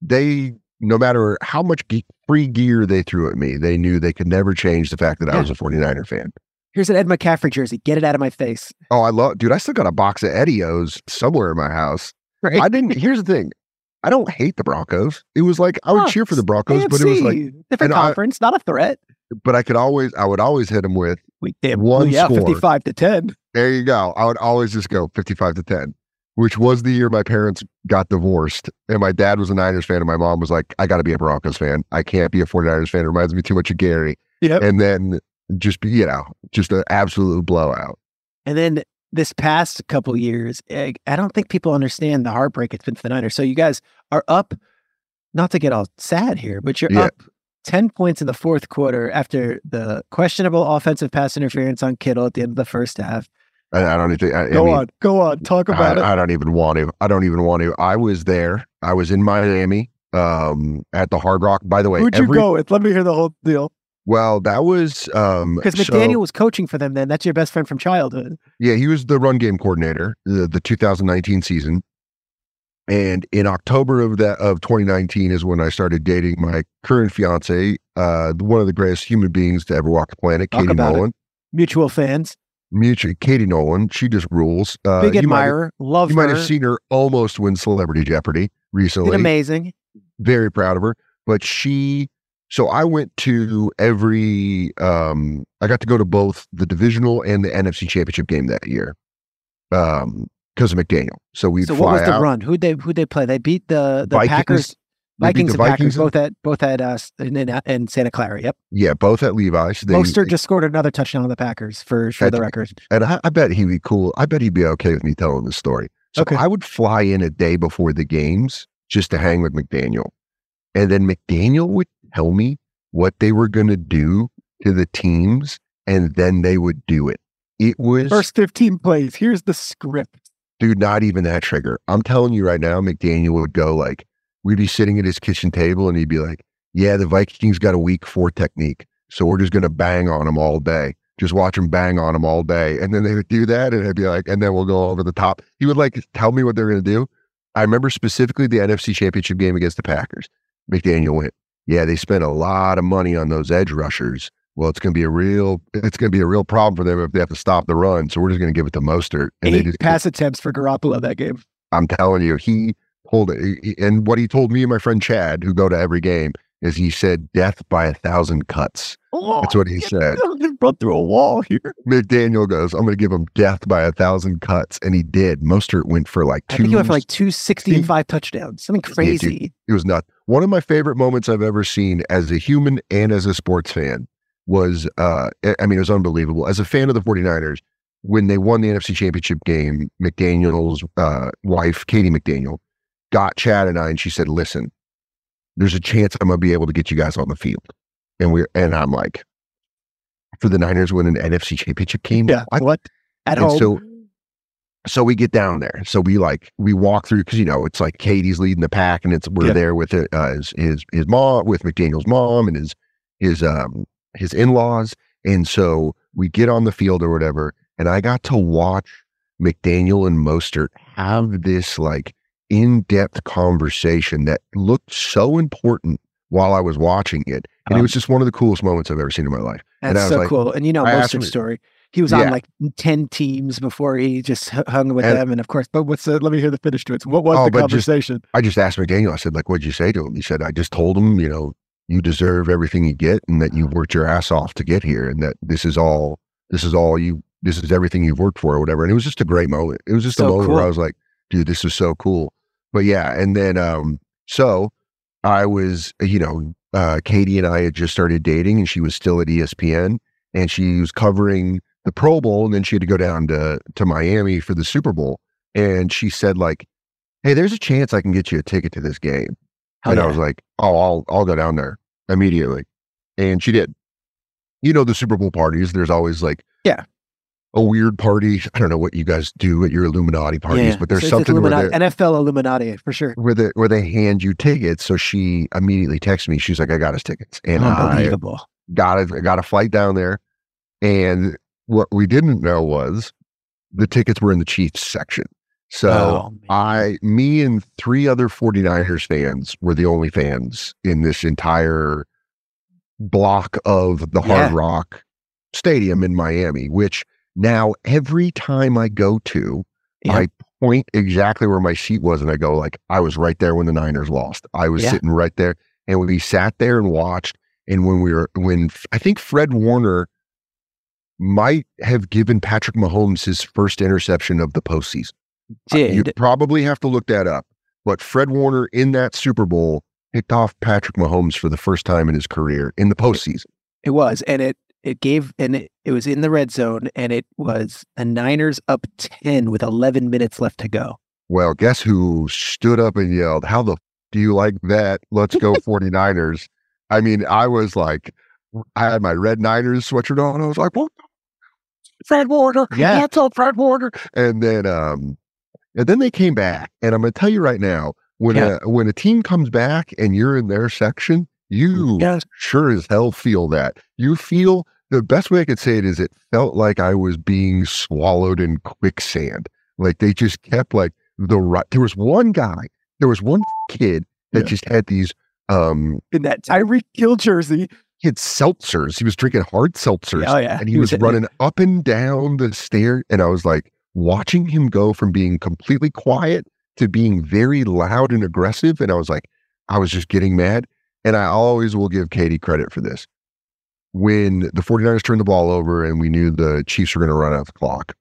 G: they no matter how much ge- free gear they threw at me, they knew they could never change the fact that I was a 49er fan.
D: Here's an Ed McCaffrey jersey. Get it out of my face.
G: Oh, I love, dude. I still got a box of Edios somewhere in my house.
D: Right.
G: I didn't. Here's the thing. I don't hate the Broncos. It was like I would
D: Oh,
G: cheer for the Broncos, but it was like,
D: different
G: and I-
D: conference, not a threat.
G: but I could always, I would always hit them with.
D: We damn
G: One
D: yeah,
G: score.
D: 55 to 10.
G: There you go. I would always just go 55 to 10, which was the year my parents got divorced. And my dad was a Niners fan, and my mom was like, I got to be a Broncos fan. I can't be a 49ers fan. It reminds me too much of Gary.
D: Yep.
G: And then just be, you know, just an absolute blowout.
D: And then this past couple years, I don't think people understand the heartbreak it's been for the Niners. So you guys are up, not to get all sad here, but you're
G: Yeah.
D: up 10 points in the fourth quarter after the questionable offensive pass interference on Kittle at the end of the first half.
G: I, I don't even, I, I
D: Go
G: mean,
D: on, go on, talk about it.
G: I, I don't even want to. I don't even want to. I was there. I was in Miami um, at the Hard Rock. By the way,
D: Who'd you go with? Let me hear the whole deal.
G: well, that was um,
D: Because
G: so-
D: McDaniel was coaching for them then. That's your best friend from childhood.
G: Yeah, he was the run game coordinator the, the 2019 season. And in October of that of 2019 is when I started dating my current fiance, uh, one of the greatest human beings to ever walk the planet,
D: Talk
G: Katie
D: about it. Mutual fans,
G: Mutual, Katie Nolan. She just rules. Uh,
D: big
G: might
D: admirer, love her.
G: You
D: her.
G: might have seen her almost win Celebrity Jeopardy
D: Did
G: recently.
D: amazing.
G: Very proud of her. But she, so I went to every, um, I got to go to both the divisional and the NFC championship game that year. Um, because of McDaniel. So we'd
D: So what was the
G: out.
D: run? Who'd they who'd they play? They beat the the
G: Vikings-
D: Packers, Vikings and Packers
G: Vikings and-
D: both at both at uh in, in, in Santa Clara. Yep.
G: Yeah, both at Levi's. They,
D: Mostert just scored another touchdown on the Packers for for the record.
G: and I, I bet he'd be cool. I bet he'd be okay with me telling the story. So
D: Okay.
G: I would fly in a day before the games just to hang with McDaniel. And then McDaniel would tell me what they were going to do to the teams, and then they would do it. It was,
D: First 15 plays. Here's the script.
G: dude, not even that trigger. I'm telling you right now, McDaniel would go like, we'd be sitting at his kitchen table, and he'd be like, yeah, the Vikings got a weak four technique. So we're just going to bang on them all day. Just watch them bang on them all day. And then they would do that. And I'd be like, and then we'll go over the top. He would like tell me what they're going to do. I remember specifically the NFC championship game against the Packers. McDaniel went, yeah, they spent a lot of money on those edge rushers. Well, it's going to be a real, it's going to be a real problem for them if they have to stop the run. So we're just going to give it to Mostert. And they
D: Eight
G: just,
D: pass attempts for Garoppolo that game.
G: I'm telling you, he told it. And what he told me and my friend Chad, who go to every game, is he said death by a thousand cuts. That's what he said.
D: Run through a wall here.
G: McDaniel goes, I'm going to give him death by a thousand cuts. And he did. Mostert went for like two.
D: I think he went for like 260 and five touchdowns. Something crazy.
G: it was nuts. One of my favorite moments I've ever seen as a human and as a sports fan was, uh, I- I mean, it was unbelievable. As a fan of the 49ers, when they won the NFC championship game, McDaniel's uh, wife, Katie McDaniel, got Chad and I, and she said, listen, there's a chance I'm going to be able to get you guys on the field. And we're, and I'm like, for the Niners win an NFC championship game?
D: Yeah.
G: I-
D: what? At
G: and
D: home.
G: so so we get down there. So we like we walk through because you know it's like Katie's leading the pack, and it's we're
D: Yeah.
G: there with uh, his his his mom, with McDaniel's mom, and his his um his in laws, and so we get on the field or whatever, and I got to watch McDaniel and Mostert have this like in depth conversation that looked so important while I was watching it, and it
D: Um,
G: was just one of the coolest moments I've ever seen in my life.
D: That's so
G: like-
D: cool. And you know
G: I asked
D: Mostert's
G: him-
D: story. He was
G: Yeah.
D: on like 10 teams before he just hung with
G: And-
D: them. And of course, but what's the, let me hear the finish to it. So what was
G: Oh,
D: the
G: but just-
D: conversation?
G: I just asked McDaniel, I said, like, what'd you say to him? He said, I just told him, you know, you deserve everything you get and that you worked your ass off to get here and that this is all, this is all you, this is everything you've worked for or whatever. And it was just a great moment. It was just a
D: So
G: moment where. I was like, dude, this is so cool. But yeah. And then, um, so I was, you know, uh, Katie and I had just started dating and she was still at ESPN and she was covering the Pro Bowl and then she had to go down to, to Miami for the Super Bowl. And she said like, Hey, there's a chance I can get you a ticket to this game.
D: Hell
G: and I was like, Oh, I'll I'll go down there immediately. And she did. You know, the Super Bowl parties, there's always like
D: Yeah.
G: A weird party. I don't know what you guys do at your Illuminati parties,
D: Yeah.
G: but there's
D: So
G: something where
D: Illuminati,
G: they,
D: NFL Illuminati for sure.
G: where they where they hand you tickets. So she immediately texted me. She's like, I got us tickets. And I
D: Unbelievable.
G: got it, I got a flight down there. And what we didn't know was the tickets were in the Chiefs section. So
D: Oh.
G: I, me and three other 49ers fans were the only fans in this entire block of the Hard Rock Stadium in Miami, which now every time I go to,
D: Yeah.
G: I point exactly where my seat was and I go like I was right there when the Niners lost. I was
D: Yeah.
G: sitting right there and we sat there and watched and when we were when I think Fred Warner might have given Patrick Mahomes his first interception of the postseason.
D: Did.
G: You probably have to look that up. But Fred Warner in that Super Bowl picked off Patrick Mahomes for the first time in his career in the postseason.
D: it was, and it it gave, and it, it was in the red zone, and it was the Niners up ten with eleven minutes left to go.
G: Well, guess who stood up and yelled, How the f- do you like that? Let's go 49ers. I mean, I was like, I had my red Niners sweatshirt on. I was like, What? Fred Warner.
D: Yeah.
G: That's up, Fred Warner? And then, um, and then they came back. And I'm going to tell you right now, when
D: Yeah.
G: a when a team comes back and you're in their section, you
D: Yes.
G: sure as hell feel that. You feel the best way I could say it is it felt like I was being swallowed in quicksand. Like they just kept like the right. There was one guy, there was one kid that
D: Yeah.
G: just had these um
D: In that Tyreek Hill jersey.
G: he had seltzers. He was drinking hard seltzers.
D: Oh yeah,
G: And he, was,
D: hitting it.
G: running up and down the stair. And I was like watching him go from being completely quiet to being very loud and aggressive. And I was like, I was just getting mad. And I always will give Katie credit for this. When the 49ers turned the ball over and we knew the Chiefs were going to run out the clock,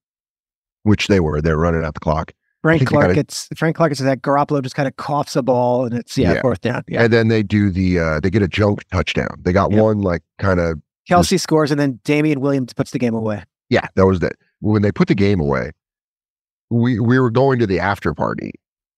G: which they were, they're running out the clock.
D: Frank Clark gets Frank Clark gets that Garoppolo just kind of coughs a ball and it's yeah,
G: Yeah.
D: fourth down. Yeah.
G: And then they do the, uh, they get a junk touchdown. They got
D: Yep.
G: one like kind of
D: Kelce scores and then Damien Williams puts the game away.
G: Yeah, that was that. When they put the game away, we we were going to the after party,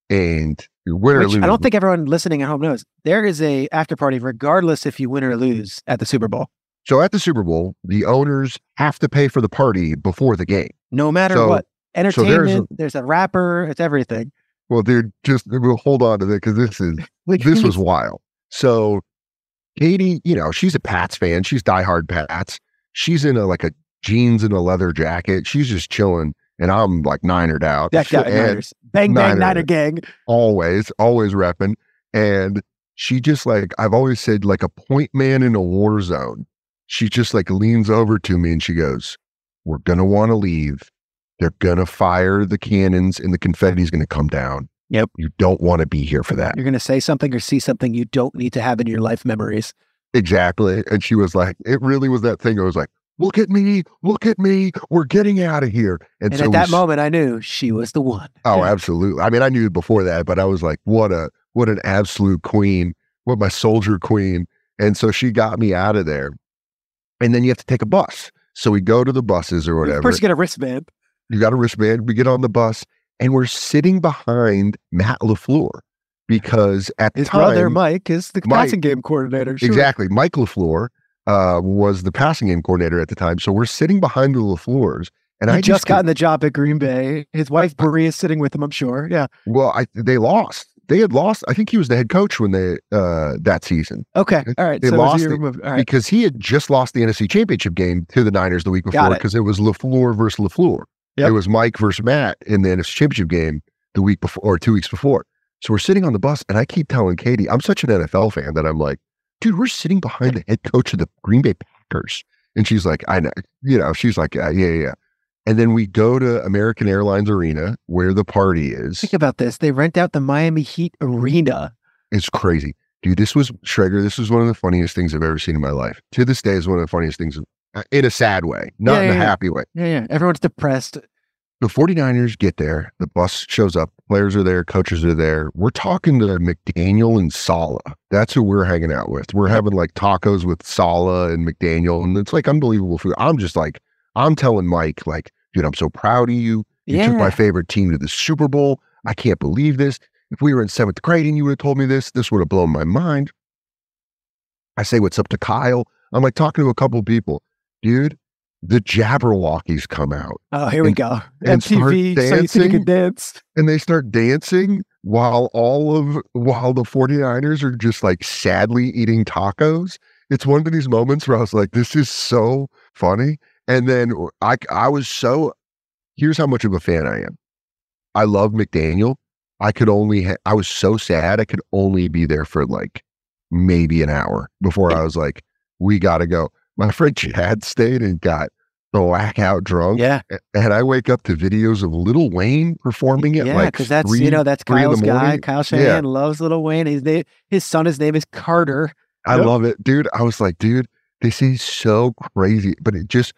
G: and win or lose.
D: I don't think everyone listening at home knows. There is a after party regardless if you win or lose at the Super Bowl.
G: so. At the Super Bowl, the owners have to pay for the party before the game.
D: No matter
G: So-
D: what.
G: there's
D: Entertainment,
G: a-
D: there's a rapper, it's everything.
G: Well, they're just we'll hold on to that because this is this was wild. So, Katie, you know, she's a Pats fan. She's diehard Pats. She's in a like a jeans and a leather jacket. She's just chilling, and I'm like ninered out.
D: decked out Niners. Bang bang
G: Niner.
D: Niner gang.
G: always, always repping. And she just like I've always said, like a point man in a war zone. She just like leans over to me and she goes, We're gonna want to leave. They're gonna fire the cannons and the confetti's gonna come down.
D: Yep.
G: You don't want to be here for that.
D: You're gonna say something or see something you don't need to have in your life memories.
G: Exactly. And she was like, it really was that thing. I was like, look at me, look at me. We're getting out of here.
D: And
G: so
D: at that moment I knew she was the one.
G: Oh, absolutely. I mean, I knew before that, but I was like, what a what an absolute queen, what my soldier queen. And so she got me out of there. And then you have to take a bus. So we go to the buses or whatever.
D: First you get a wristband.
G: You got a wristband. We get on the bus and we're sitting behind Matt LaFleur because at the
D: His
G: time,
D: brother Mike is the
G: Mike-
D: passing game coordinator. Sure.
G: Exactly. Mike LaFleur uh, was the passing game coordinator at the time. So we're sitting behind the LaFleurs. And
D: he
G: I
D: just gotten the job at Green Bay. His wife Brie is sitting with him, I'm sure. Yeah.
G: well, I, they lost. They had lost. I think he was the head coach when they uh, that season
D: Okay. All right.
G: They
D: so it
G: lost
D: year
G: it
D: removed. All right.
G: because he had just lost the NFC Championship game to the Niners the week before
D: it.
G: because it was LaFleur versus LaFleur.
D: Yep.
G: It was Mike versus Matt in the NFC Championship game the week before or two weeks before. So we're sitting on the bus, and I keep telling Katie, I'm such an NFL fan that I'm like, dude, we're sitting behind the head coach of the Green Bay Packers. And she's like, I know, you know, she's like, yeah, yeah, yeah. And then we go to American Airlines Arena where the party is.
D: Think about this. They rent out the Miami Heat arena.
G: It's crazy. Dude, this was Schrager. This was one of the funniest things I've ever seen in my life. To this day, is one of the funniest things uh, in a sad way, not
D: Yeah,
G: in
D: yeah,
G: a
D: yeah.
G: happy way.
D: Yeah, yeah. Everyone's depressed.
G: The 49ers get there. The bus shows up. Players are there. Coaches are there. We're talking to McDaniel and Saleh. That's who we're hanging out with. We're having like tacos with Saleh and McDaniel. And it's like unbelievable food. I'm just like, I'm telling Mike, like, dude, I'm so proud of you. You took my favorite team to the Super Bowl. I can't believe this. If we were in seventh grade and you would have told me this, this would have blown my mind. I say what's up to Kyle. I'm like talking to a couple people. Dude, the Jabbawockeez come out
D: Oh, here we
G: And-
D: go.
G: and
D: MTV, so you you can dance.
G: and they start dancing while all of while the 49ers are just like sadly eating tacos. It's one of these moments where I was like, this is so funny. And then I I was so here's how much of a fan I am. I love McDaniel. I could only ha- I was so sad I could only be there for like maybe an hour before I was like, we gotta go. my friend Chad stayed and got blackout drunk.
D: Yeah.
G: Eh, and I wake up to videos of Lil Wayne performing it
D: Yeah,
G: like
D: because that's
G: three,
D: you know that's
G: three in the
D: Kyle's guy. Kyle
G: Yeah.
D: Loves Lil Wayne. His name, his son, his name is Carter
G: I
D: Yep.
G: love it, dude. I was like, dude, this is so crazy. But it just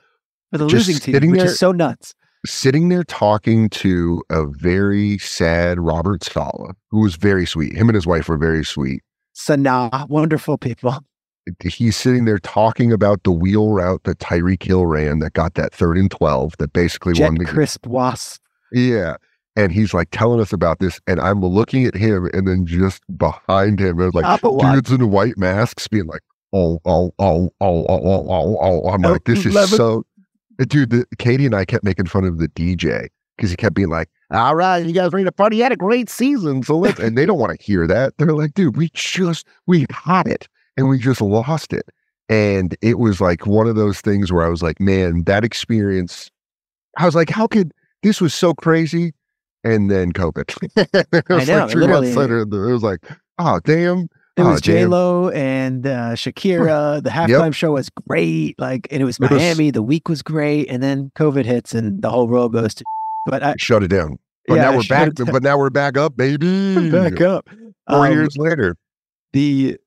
D: for the
G: Just
D: losing team, which is so nuts.
G: sitting there talking to a very sad Robert Saleh, who was very sweet. Him and his wife were very sweet.
D: Sanaa, wonderful people.
G: He's sitting there talking about the wheel route that Tyreek Hill ran that got that third and 12 that basically
D: Jet
G: won the
D: crisp wasp.
G: Yeah. And he's like telling us about this, and I'm looking at him, and then just behind him, there's like dudes in white masks being like, oh, oh, oh, oh, oh, oh, oh, oh. I'm
D: Oh,
G: like, this is so. Dude, the, Katie and I kept making fun of the DJ because he kept being like, all right, you guys ready to party? You had a great season. So let's, and they don't want to hear that. They're like, dude, we just, we had it and we just lost it. And it was like one of those things where I was like, man, that experience, I was like, how could, this was so crazy. And then COVID. it was
D: know,
G: like three months later, it was like, oh, damn. Oh,
D: was J. Lo and uh, Shakira. The halftime show was great. Like, and it was
G: It was-
D: Miami. the week was great, and then COVID hits, and the whole world goes to. But I
G: Shut it down. But
D: Yeah,
G: now
D: I
G: we're back.
D: it.
G: But now we're back up, baby.
D: back up.
G: Four
D: Um,
G: years later.
D: the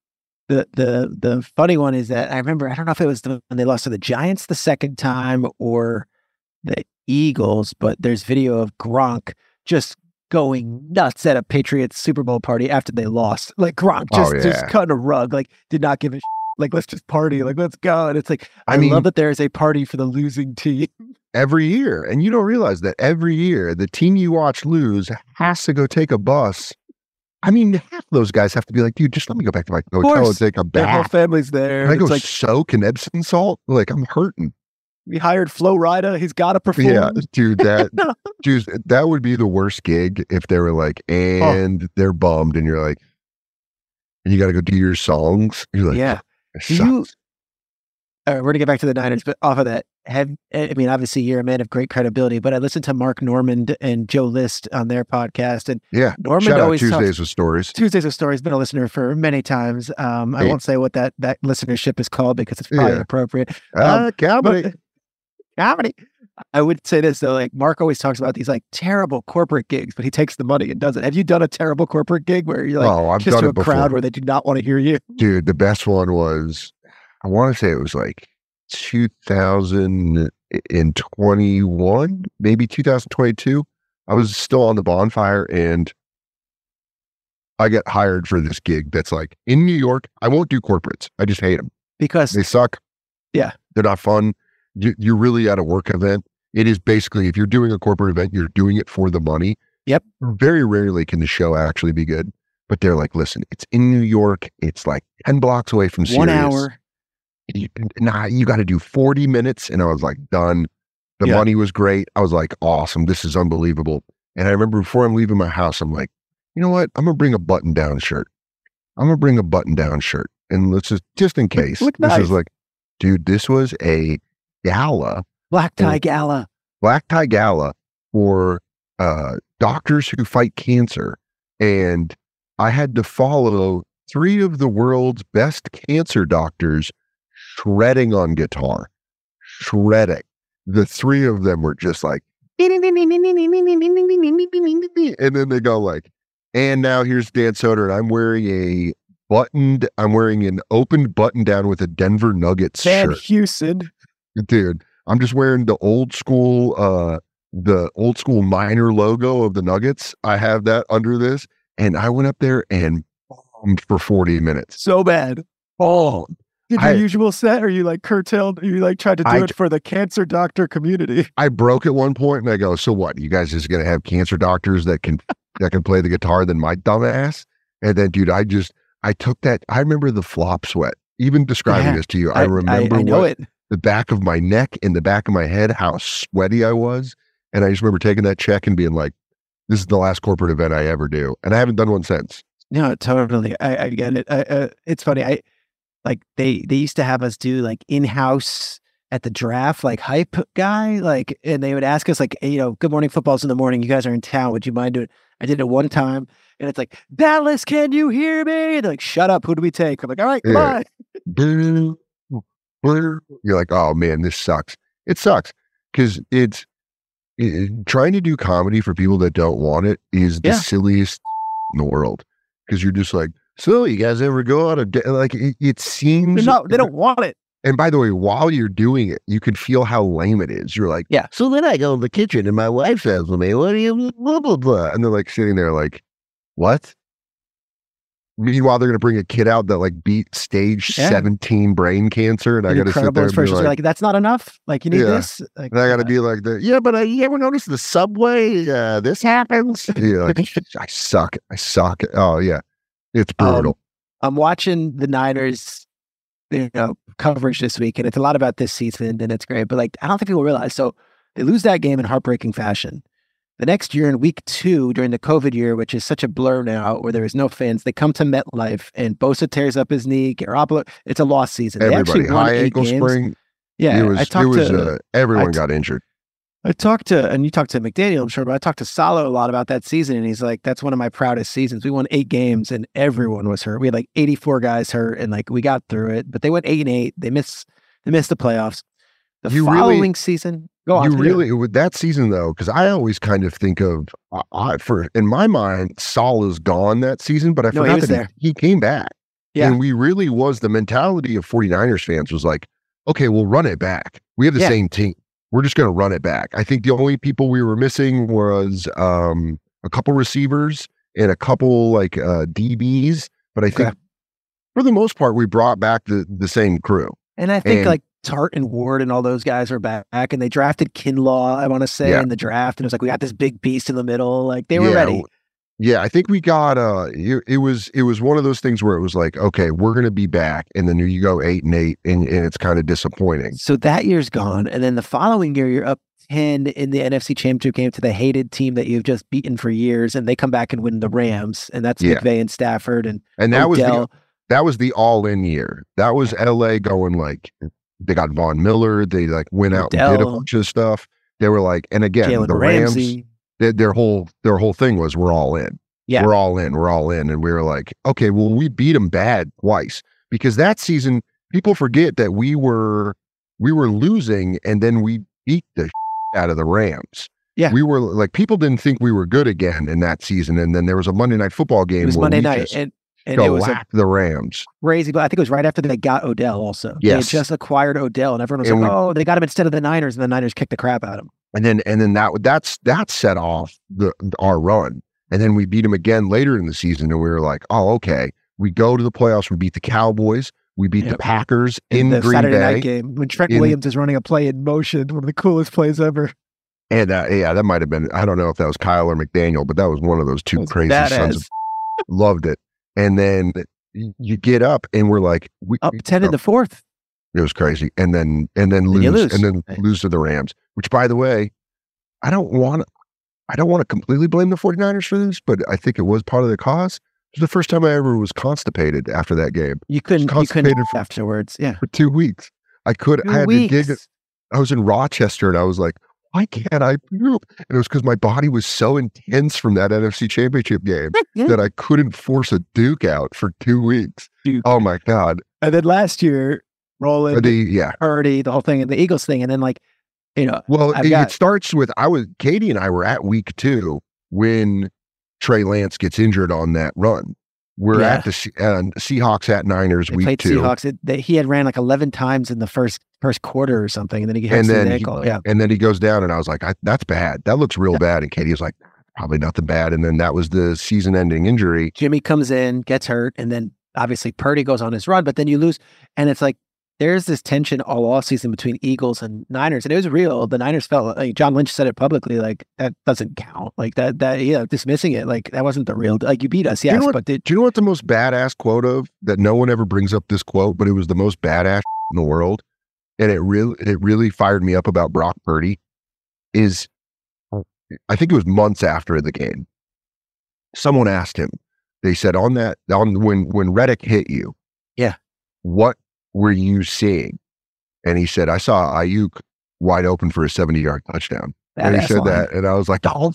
D: the the the funny one is that I remember I don't know if it was the, when they lost to the Giants the second time or the Eagles, but there's video of Gronk just going nuts at a Patriots Super Bowl party after they lost. Like Gronk
G: Oh,
D: just just
G: yeah.
D: cutting a rug, like did not give a sh- like let's just party, like let's go. And it's like I,
G: I mean-
D: love that there is a party for the losing team.
G: every year. And you don't realize that every year the team you watch lose has to go take a bus. I mean, half of those guys have to be like, dude, just let me go back to my hotel and take a
D: Their whole family's there.
G: Can I go
D: It's like
G: soak in Epsom salt? Like, I'm hurting.
D: we hired Flo Rida. He's got to perform.
G: Yeah, dude, that dude, that would be the worst gig if they were like,
D: Oh.
G: and they're bummed, and you're like, and you got to go do your songs. You're like,
D: yeah.
G: "This
D: Do you- all right, we're gonna get back to the Niners, but off of that, have I mean, obviously you're a man of great credibility, but I listened to Mark Normand and Joe List on their podcast, and
G: yeah.
D: Normand
G: Shout out
D: always
G: Tuesdays
D: talks,
G: with stories.
D: Tuesdays of Stories. Been a listener for many times. Um, I won't say what that that listenership is called because it's probably
G: Yeah.
D: appropriate. Um,
G: comedy.
D: But comedy. I would say this though, like Mark always talks about these like terrible corporate gigs, but he takes the money and does it. Have you done a terrible corporate gig where you're like
G: oh, I've
D: just
G: done
D: to a
G: before.
D: crowd where they do not want to hear you?
G: dude the best one was i want to say it was like 2021 maybe 2022 i was still on the bonfire and i get hired for this gig that's like in new york i won't do corporates i just hate them
D: Because
G: they suck.
D: Yeah.
G: they're not fun. You, you're really at a work event. It is basically if you're doing a corporate event you're doing it for the money.
D: Yep.
G: very rarely can the show actually be good but they're like listen it's in new york. It's like 10 blocks away from
D: one hour,
G: you, nah, you got to do 40 minutes. And I was like, done. The
D: Yeah.
G: money was great. I was like, awesome. This is unbelievable. And I remember before I'm leaving my house, I'm like, you know what? I'm going to bring a button down shirt. I'm going to bring a button down shirt. And let's just, just in case,
D: look
G: this
D: nice.
G: is like, dude, this was a gala,
D: black tie gala.
G: black tie gala for uh, doctors who fight cancer. And I had to follow three of the world's best cancer doctors shredding on guitar, shredding. The three of them were just like, and then they go like, and now here's Dan Soder, and I'm wearing a buttoned, I'm wearing an opened button down with a Denver Nuggets
D: Van
G: shirt
D: Houston.
G: dude i'm just wearing the old school uh the old school miner logo of the nuggets i have that under this and i went up there and bombed for 40 minutes
D: So bad.
G: oh
D: Did your
G: I-
D: usual set or you like curtailed you like tried to do
G: I
D: it for the cancer doctor community?
G: i broke at one point and i go so what you guys just gonna have cancer doctors that can that can play the guitar than my dumb ass and then dude i just i took that i remember the flop sweat even describing
D: Yeah,
G: this to you i, remember
D: I, know
G: what-
D: it.
G: the back of my neck and the back of my head, how sweaty I was. And I just remember taking that check and being like, this is the last corporate event I ever do. And I haven't done one since.
D: No, totally. I, I get it. I, uh, it's funny. I like they they used to have us do like in house at the draft, like hype guy, like, and they would ask us like, hey, you know, good morning, football's in the morning. You guys are in town. Would you mind doing? I did it one time, and it's like Dallas, can you hear me? And they're like, shut up. Who do we take? I'm like, all right, come
G: Yeah.
D: on.
G: You're like, oh man, this sucks. It sucks because it's it, trying to do comedy for people that don't want it is the
D: Yeah.
G: silliest in the world because you're just like, so you guys ever go out of? Like it, it seems
D: not, they don't want it.
G: And by the way, while you're doing it, you can feel how lame it is. You're like,
D: Yeah.
G: So then I go in the kitchen and my wife says to me, "What do you blah blah blah?" And they're like sitting there, like, "What?" Meanwhile, they're gonna bring a kid out that like beat stage
D: Yeah.
G: 17 brain cancer, and I gotta sit there and be like,
D: like, that's not enough. Like you need
G: Yeah.
D: this. Like,
G: and I gotta
D: uh,
G: be like, the, "Yeah, but I, you ever notice the subway? Uh, this happens." Yeah, like, I suck. I suck. Oh yeah, it's
D: Um,
G: brutal.
D: I'm watching the Niners, you know, coverage this week, and it's a lot about this season, and it's great. But like, I don't think people realize. So they lose that game in heartbreaking fashion. The next year, in week two, during the COVID year, which is such a blur now, where there is no fans, they come to MetLife, and Bosa tears up his knee. Garoppolo, it's a lost season. They
G: Everybody high ankle
D: games.
G: sprain.
D: Yeah,
G: it was.
D: I
G: It
D: talked
G: was.
D: to
G: uh, everyone
D: t-
G: got injured.
D: I talked to, and you talked to McDaniel, I'm sure, but I talked to Saleh a lot about that season, and he's like, "That's one of my proudest seasons. We won eight games, and everyone was hurt. We had like 84 guys hurt, and like we got through it. But they went eight and eight. They missed, they missed the playoffs. The
G: You really-
D: following season, go on.
G: you really with that season though, because I always kind of think of I, I for in my mind, Saul is gone that season, but I
D: No, he
G: forgot
D: was
G: that. He, he came back.
D: Yeah.
G: And we really was the mentality of 49ers fans was like, okay, we'll run it back. We have the
D: Yeah.
G: same team. We're just gonna run it back. I think the only people we were missing was um a couple receivers and a couple like uh DBs, but I think
D: Okay.
G: for the most part we brought back the the same crew.
D: And I think
G: and-
D: like Tartt and Ward and all those guys are back, and they drafted Kinlaw. I want to say
G: Yeah.
D: in the draft, and it was like we got this big beast in the middle. Like they were
G: Yeah,
D: ready.
G: Yeah, I think we got uh it, it was it was one of those things where it was like, okay, we're gonna be back, and then you go eight and eight, and, and it's kind of disappointing.
D: So that year's gone. And then the following year, you're up 10 in the NFC Championship game to the hated team that you've just beaten for years. And they come back and win the Rams. And that's
G: Yeah.
D: McVay and Stafford and
G: And that was the, that was the all in year. That was LA going like they got Von Miller, they like went out and did a bunch of stuff. They were like, and again,
D: Jalen
G: the Rams,
D: Ramsey.
G: their, whole their whole thing was we're all in.
D: Yeah.
G: We're all in. We're all in. And we were like, okay, well, we beat them bad twice because that season, people forget that we were we were losing and then we beat the out of the Rams.
D: Yeah.
G: We were like people didn't think we were good again in that season. And then there was a Monday night football game
D: It was Monday night. And, and it was a
G: the Rams.
D: crazy, but I think it was right after they got Odell also. They
G: Yes.
D: just acquired Odell. And everyone was
G: And
D: like,
G: we-
D: oh, they got him instead of the Niners. And the Niners kicked the crap out of him.
G: And then and then that that's that set off the our run. And then we beat them again later in the season, and we were like, oh, okay. We go to the playoffs. We beat the Cowboys. We beat the Packers in
D: the
G: Green
D: Saturday
G: Bay.
D: night game when Trent
G: in-
D: Williams is running a play in motion, one of the coolest plays ever.
G: And uh, yeah, that might have been. I don't know if that was Kyle or McDaniel, but that was one of those two crazy sons of. Loved it. And then you get up, and we're like, we,
D: Up 10 in the fourth.
G: It was crazy, and then and then lose,
D: you lose.
G: and then lose to the Rams. Which, by the way, I don't want. I don't want to completely blame the 49ers for this, but I think it was part of the cause. It was the first time I ever was constipated after that game
D: You couldn't, you couldn't
G: constipated for-
D: afterwards. Yeah.
G: for two weeks. I could.
D: Two
G: I had
D: weeks.
G: to gig. I was in Rochester, and I was like, "Why can't I poop?" And it was because my body was so intense from that NFC Championship game that I couldn't force a Duke out for two weeks.
D: Duke.
G: Oh my god!
D: And then last year, Roland,
G: the, yeah.
D: Purdy, the whole thing, and the Eagles thing, and then like, you know,
G: Well,
D: I've
G: it,
D: got-
G: it starts with I was Katie and I were at week two when Trey Lance gets injured on that run. We're
D: Yeah.
G: at the uh, Seahawks at Niners
D: they
G: week
D: played
G: two,
D: Seahawks. It, they, he had ran like eleven times in the first first quarter or something, and then he
G: and
D: hits his
G: then he,
D: ankle. Yeah,
G: and then he goes down, and I was like, I, "That's bad. That looks real bad." And Katie was like, "Probably nothing bad." And then that was the season-ending injury.
D: Jimmy comes in, gets hurt, and then obviously Purdy goes on his run, but then you lose, and it's like there's this tension all off season between Eagles and Niners, and it was real. The Niners felt like John Lynch said it publicly, like that doesn't count, like that that you know dismissing it, like that wasn't the real. Like you beat us,
G: you know
D: yes,
G: what-
D: but did
G: Do you know what the most badass quote of that no one ever brings up this quote, but it was the most badass in the world, and it really it really fired me up about Brock Purdy. Is I think it was months after the game. Someone asked him. They said on that on when when Reddick hit you,
D: Yeah.
G: what were you seeing? And he said, I saw Aiyuk wide open for a seventy yard touchdown. and he said
D: line.
G: that, and I was like, oh.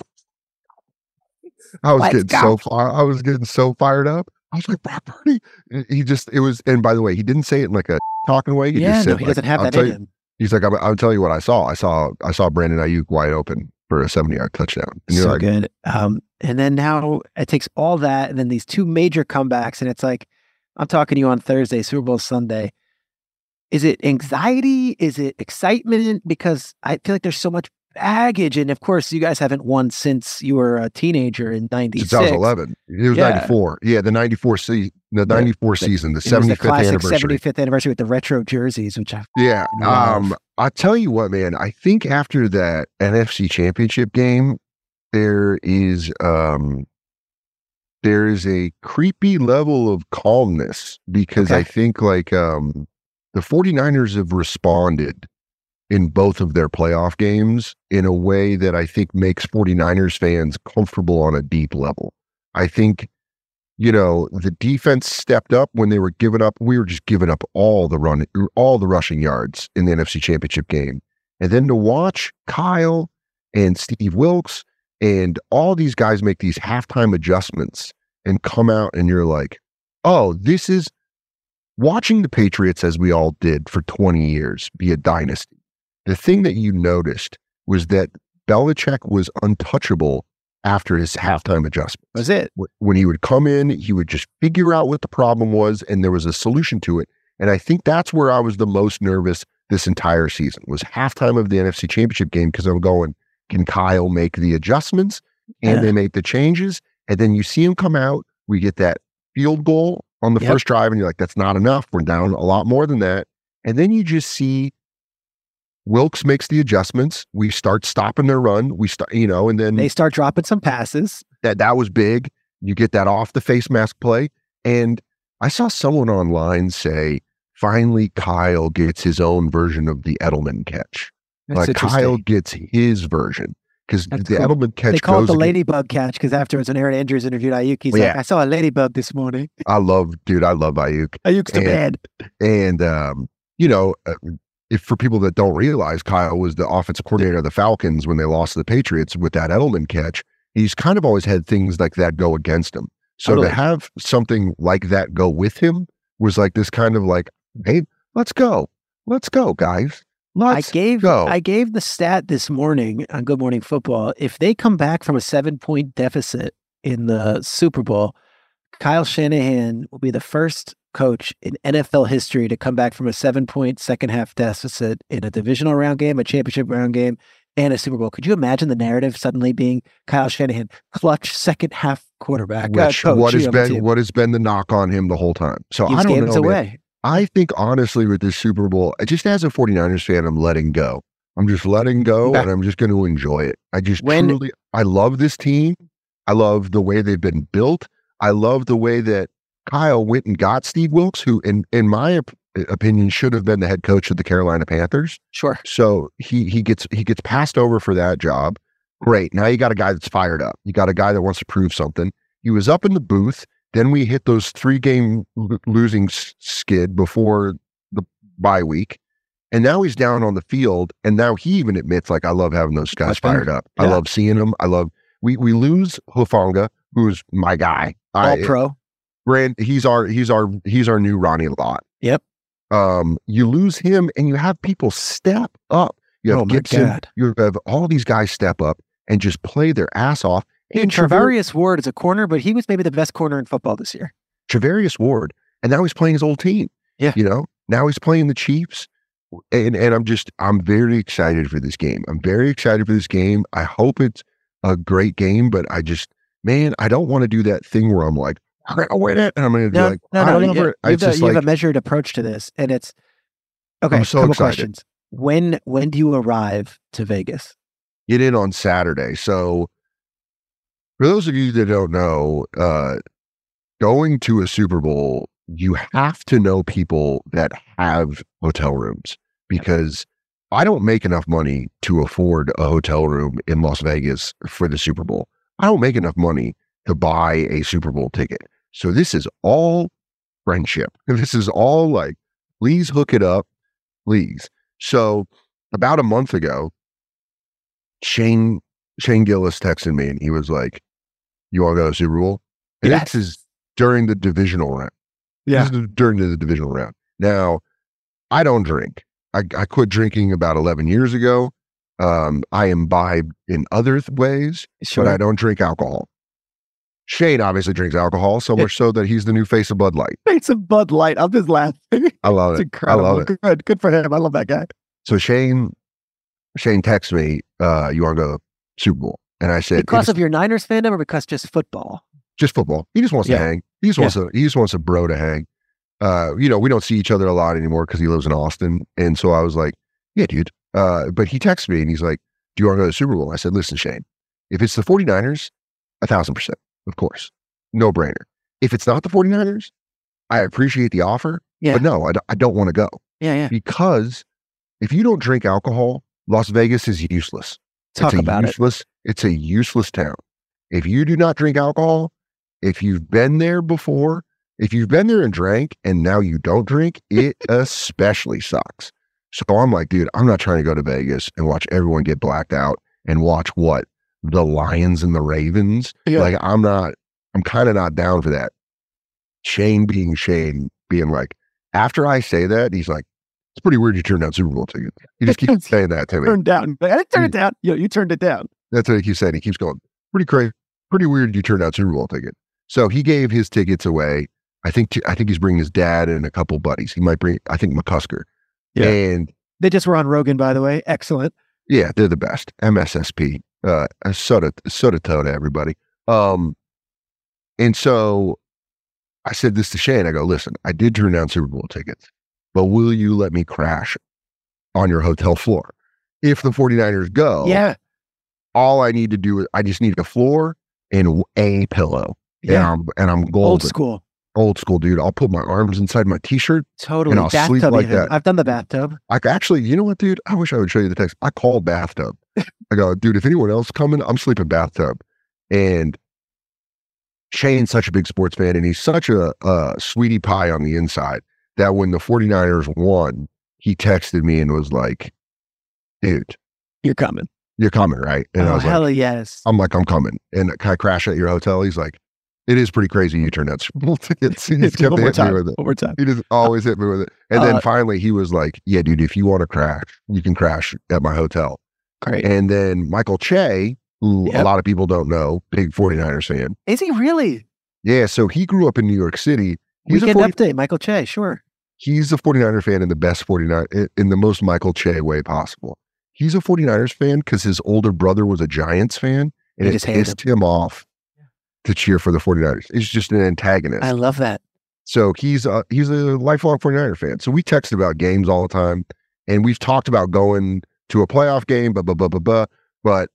G: I was
D: Let's
G: getting
D: go.
G: so far. I was getting so fired up. I was like, Brock Purdy. He just, it was, and by the way, he didn't say it in like a talking way. He
D: yeah,
G: just
D: no,
G: said,
D: he
G: like,
D: doesn't have
G: I'll
D: that in
G: you-
D: him.
G: He's like, I'm, I'll tell you what I saw. I saw I saw Brandon Aiyuk wide open for a 70 yard touchdown. And you're
D: so
G: like,
D: good. Um, and then now it takes all that, and then these two major comebacks, and it's like, I'm talking to you on Thursday, Super Bowl Sunday. Is it anxiety? Is it excitement? Because I feel like there's so much baggage, and of course, you guys haven't won since you were a teenager in '96.
G: since I was 11. It was
D: Yeah.
G: 94. Yeah, the 94 se- the 94 season, the
D: was the
G: 75th
D: classic
G: anniversary.
D: 75th anniversary with the retro jerseys, which I
G: Yeah.
D: Love.
G: Um, I tell you what, man, I think after that NFC championship game, there is um there is a creepy level of calmness because I think like um the 49ers have responded in both of their playoff games in a way that I think makes 49ers fans comfortable on a deep level. I think you know, the defense stepped up when they were giving up. We were just giving up all the run, all the rushing yards in the NFC Championship game. And then to watch Kyle and Steve Wilks and all these guys make these halftime adjustments and come out, and you're like, oh, this is watching the Patriots as we all did for 20 years be a dynasty. The thing that you noticed was that Belichick was untouchable after his halftime adjustments
D: was it.
G: when he would come in, he would just figure out what the problem was, and there was a solution to it. And I think that's where I was the most nervous this entire season was halftime of the NFC Championship game because I'm going, can Kyle make the adjustments? And
D: Yeah.
G: they make the changes, and then you see him come out. We get that field goal on the
D: Yep.
G: first drive, and you're like, that's not enough. We're down a lot more than that. And then you just see Wilks makes the adjustments. We start stopping their run. We start, you know, and then
D: They start dropping some passes.
G: that that was big. You get that off the face mask play. And I saw someone online say, finally Kyle gets his own version of the Edelman catch.
D: That's
G: like. Kyle gets his version. Because the
D: cool.
G: Edelman catch
D: they call it the
G: against-
D: ladybug catch because afterwards, when Erin Andrews interviewed Aiyuk, he's
G: Well,
D: like,
G: yeah.
D: "I saw a ladybug this morning.
G: I love, dude, I love Aiyuk.
D: Aiyuk's the
G: And-
D: man."
G: And, um, you know, uh, if for people that don't realize, Kyle was the offensive coordinator of the Falcons when they lost to the Patriots with that Edelman catch. He's kind of always had things like that go against him. So
D: Totally.
G: to have something like that go with him was like this kind of like, hey, let's go. Let's go, guys. Let's
D: I gave
G: go.
D: I gave the stat this morning on Good Morning Football. If they come back from a seven point deficit in the Super Bowl, Kyle Shanahan will be the first coach in NFL history to come back from a seven point second half deficit in a divisional round game, a championship round game, and a Super Bowl. Could you imagine the narrative suddenly being Kyle Shanahan, clutch second half quarterback? uh, coach,
G: what has been what has been the knock on him the whole time. So I don't know.
D: away.
G: I think honestly with this Super Bowl, just as a 49ers fan, I'm letting go. I'm just letting go
D: Okay.
G: and I'm just going to enjoy it. I just
D: When-
G: truly, I love this team. I love the way they've been built. I love the way that Kyle went and got Steve Wilks, who, in in my op- opinion, should have been the head coach of the Carolina Panthers.
D: Sure.
G: So he he gets he gets passed over for that job. Great. Now you got a guy that's fired up. You got a guy that wants to prove something. He was up in the booth. Then we hit those three game l- losing skid before the bye week. And now he's down on the field. And now he even admits, like, I love having those guys fired up. I love seeing them. I love, we, we lose Hufanga, who's my guy.
D: All
G: I,
D: pro.
G: Brand, he's our, he's our, he's our new Ronnie Lott.
D: Yep.
G: Um, you lose him and you have people step up. You have
D: Oh
G: Gibson, you have all these guys step up and just play their ass off. Traver-
D: Charvarius Ward is a corner, but he was maybe the best corner in football this year.
G: Charvarius Ward, and now he's playing his old team.
D: Yeah.
G: you know, now he's playing the Chiefs, and and I'm just I'm very excited for this game. I'm very excited for this game. I hope it's a great game, but I just man, I don't want to do that thing where I'm like, I'm gonna win it, and I'm gonna be
D: No,
G: like,
D: no,
G: I
D: no.
G: don't
D: You,
G: know.
D: you,
G: it-
D: have, a, you have a measured approach to this, and it's okay.
G: I'm so
D: couple
G: excited.
D: questions. When when do you arrive to Vegas?
G: get in on Saturday. So for those of you that don't know, uh, going to a Super Bowl, you have to know people that have hotel rooms because I don't make enough money to afford a hotel room in Las Vegas for the Super Bowl. I don't make enough money to buy a Super Bowl ticket. So this is all friendship. This is all like, please hook it up, please. So about a month ago, Shane Shane Gillis texted me and he was like, "You want to go to Super Bowl?" And
D: Yes.
G: this is during the divisional round.
D: Yeah.
G: This is during the divisional round. Now, I don't drink. I, I quit drinking about 11 years ago. Um, I imbibe in other th- ways,
D: Sure.
G: but I don't drink alcohol. Shane obviously drinks alcohol, so much so that he's the new face of Bud Light.
D: It's of Bud Light. I'm just laughing.
G: I love
D: It's
G: it.
D: incredible.
G: I love it.
D: Good. Good for him. I love that guy.
G: So Shane, Shane texts me, uh, "You want to go to Super Bowl?" And I said,
D: Because of your Niners fandom or because just football?
G: just football. He just wants
D: Yeah.
G: to hang. He just wants to. He just wants a bro to hang. Uh, you know, we don't see each other a lot anymore because he lives in Austin. And so I was like, "Yeah, dude." Uh, but he texted me and he's like, "Do you want to go to the Super Bowl?" I said, "Listen, Shane, if it's the 49ers, a thousand percent, of course, no brainer. If it's not the 49ers, I appreciate the offer,
D: Yeah.
G: but no, I, d- I don't want to go
D: Yeah, yeah.
G: because if you don't drink alcohol, Las Vegas is useless.
D: Talk
G: it's a
D: about it.
G: useless, It's a useless town. If you do not drink alcohol, if you've been there before, if you've been there and drank and now you don't drink, it especially sucks. So I'm like, dude, I'm not trying to go to Vegas and watch everyone get blacked out and watch what the Lions and the Ravens.
D: Yeah.
G: Like, I'm not, I'm kind of not down for that. Shane being Shane, being like, after I say that, he's like, it's pretty weird you turned down Super Bowl tickets. You just keep saying that to me.
D: Turned down. I didn't turn it down. You, you turned it down.
G: That's what he keeps saying. He keeps going, pretty crazy, pretty weird you turned out Super Bowl ticket. So he gave his tickets away. I think to, I think he's bringing his dad and a couple buddies. He might bring, I think McCusker.
D: Yeah.
G: And
D: They just were on Rogan, by the way. Excellent.
G: yeah, they're the best. MSSP, uh, soda, soda toe to everybody. Um, and so I said this to Shane. I go, listen, I did turn down Super Bowl tickets, but will you let me crash on your hotel floor? If the 49ers go,
D: Yeah.
G: all I need to do is I just need a floor and a pillow.
D: Yeah.
G: And I'm, and I'm golden.
D: Old school.
G: Old school, dude. I'll put my arms inside my t-shirt.
D: Totally.
G: And I'll sleep
D: bathtub
G: like
D: even.
G: that.
D: I've done the bathtub.
G: I actually, you know what, dude? I wish I would show you the text. I called bathtub. I go, dude, if anyone else coming, I'm sleeping bathtub. And Shane's such a big sports fan and he's such a, a sweetie pie on the inside that when the 49ers won, he texted me and was like, dude,
D: You're coming.
G: you're coming, right? And I
D: oh,
G: was
D: hell
G: like,
D: yes.
G: I'm like, I'm coming. And can I crash at your hotel? He's like, it is pretty crazy you turned out Super Bowl tickets. He just kept hitting me with it.
D: One more time.
G: He just always hit me with it. And
D: Uh,
G: then finally he was like, yeah, dude, if you want to crash, you can crash at my hotel.
D: Great.
G: And then Michael Che, who a lot of people don't know, big 49ers fan.
D: Is he really?
G: Yeah. So he grew up in New York City. He's a,
D: Weekend
G: 40,
D: update. Michael Che. Sure.
G: he's a 49er fan in the best 49 in- the most Michael Che way possible. He's a 49ers fan because his older brother was a Giants fan and
D: He
G: it pissed him off to cheer for the 49ers. He's just an antagonist.
D: I love that.
G: So he's a, he's a lifelong 49er fan. So we text about games all the time and we've talked about going to a playoff game, blah, blah, blah, blah, blah. But,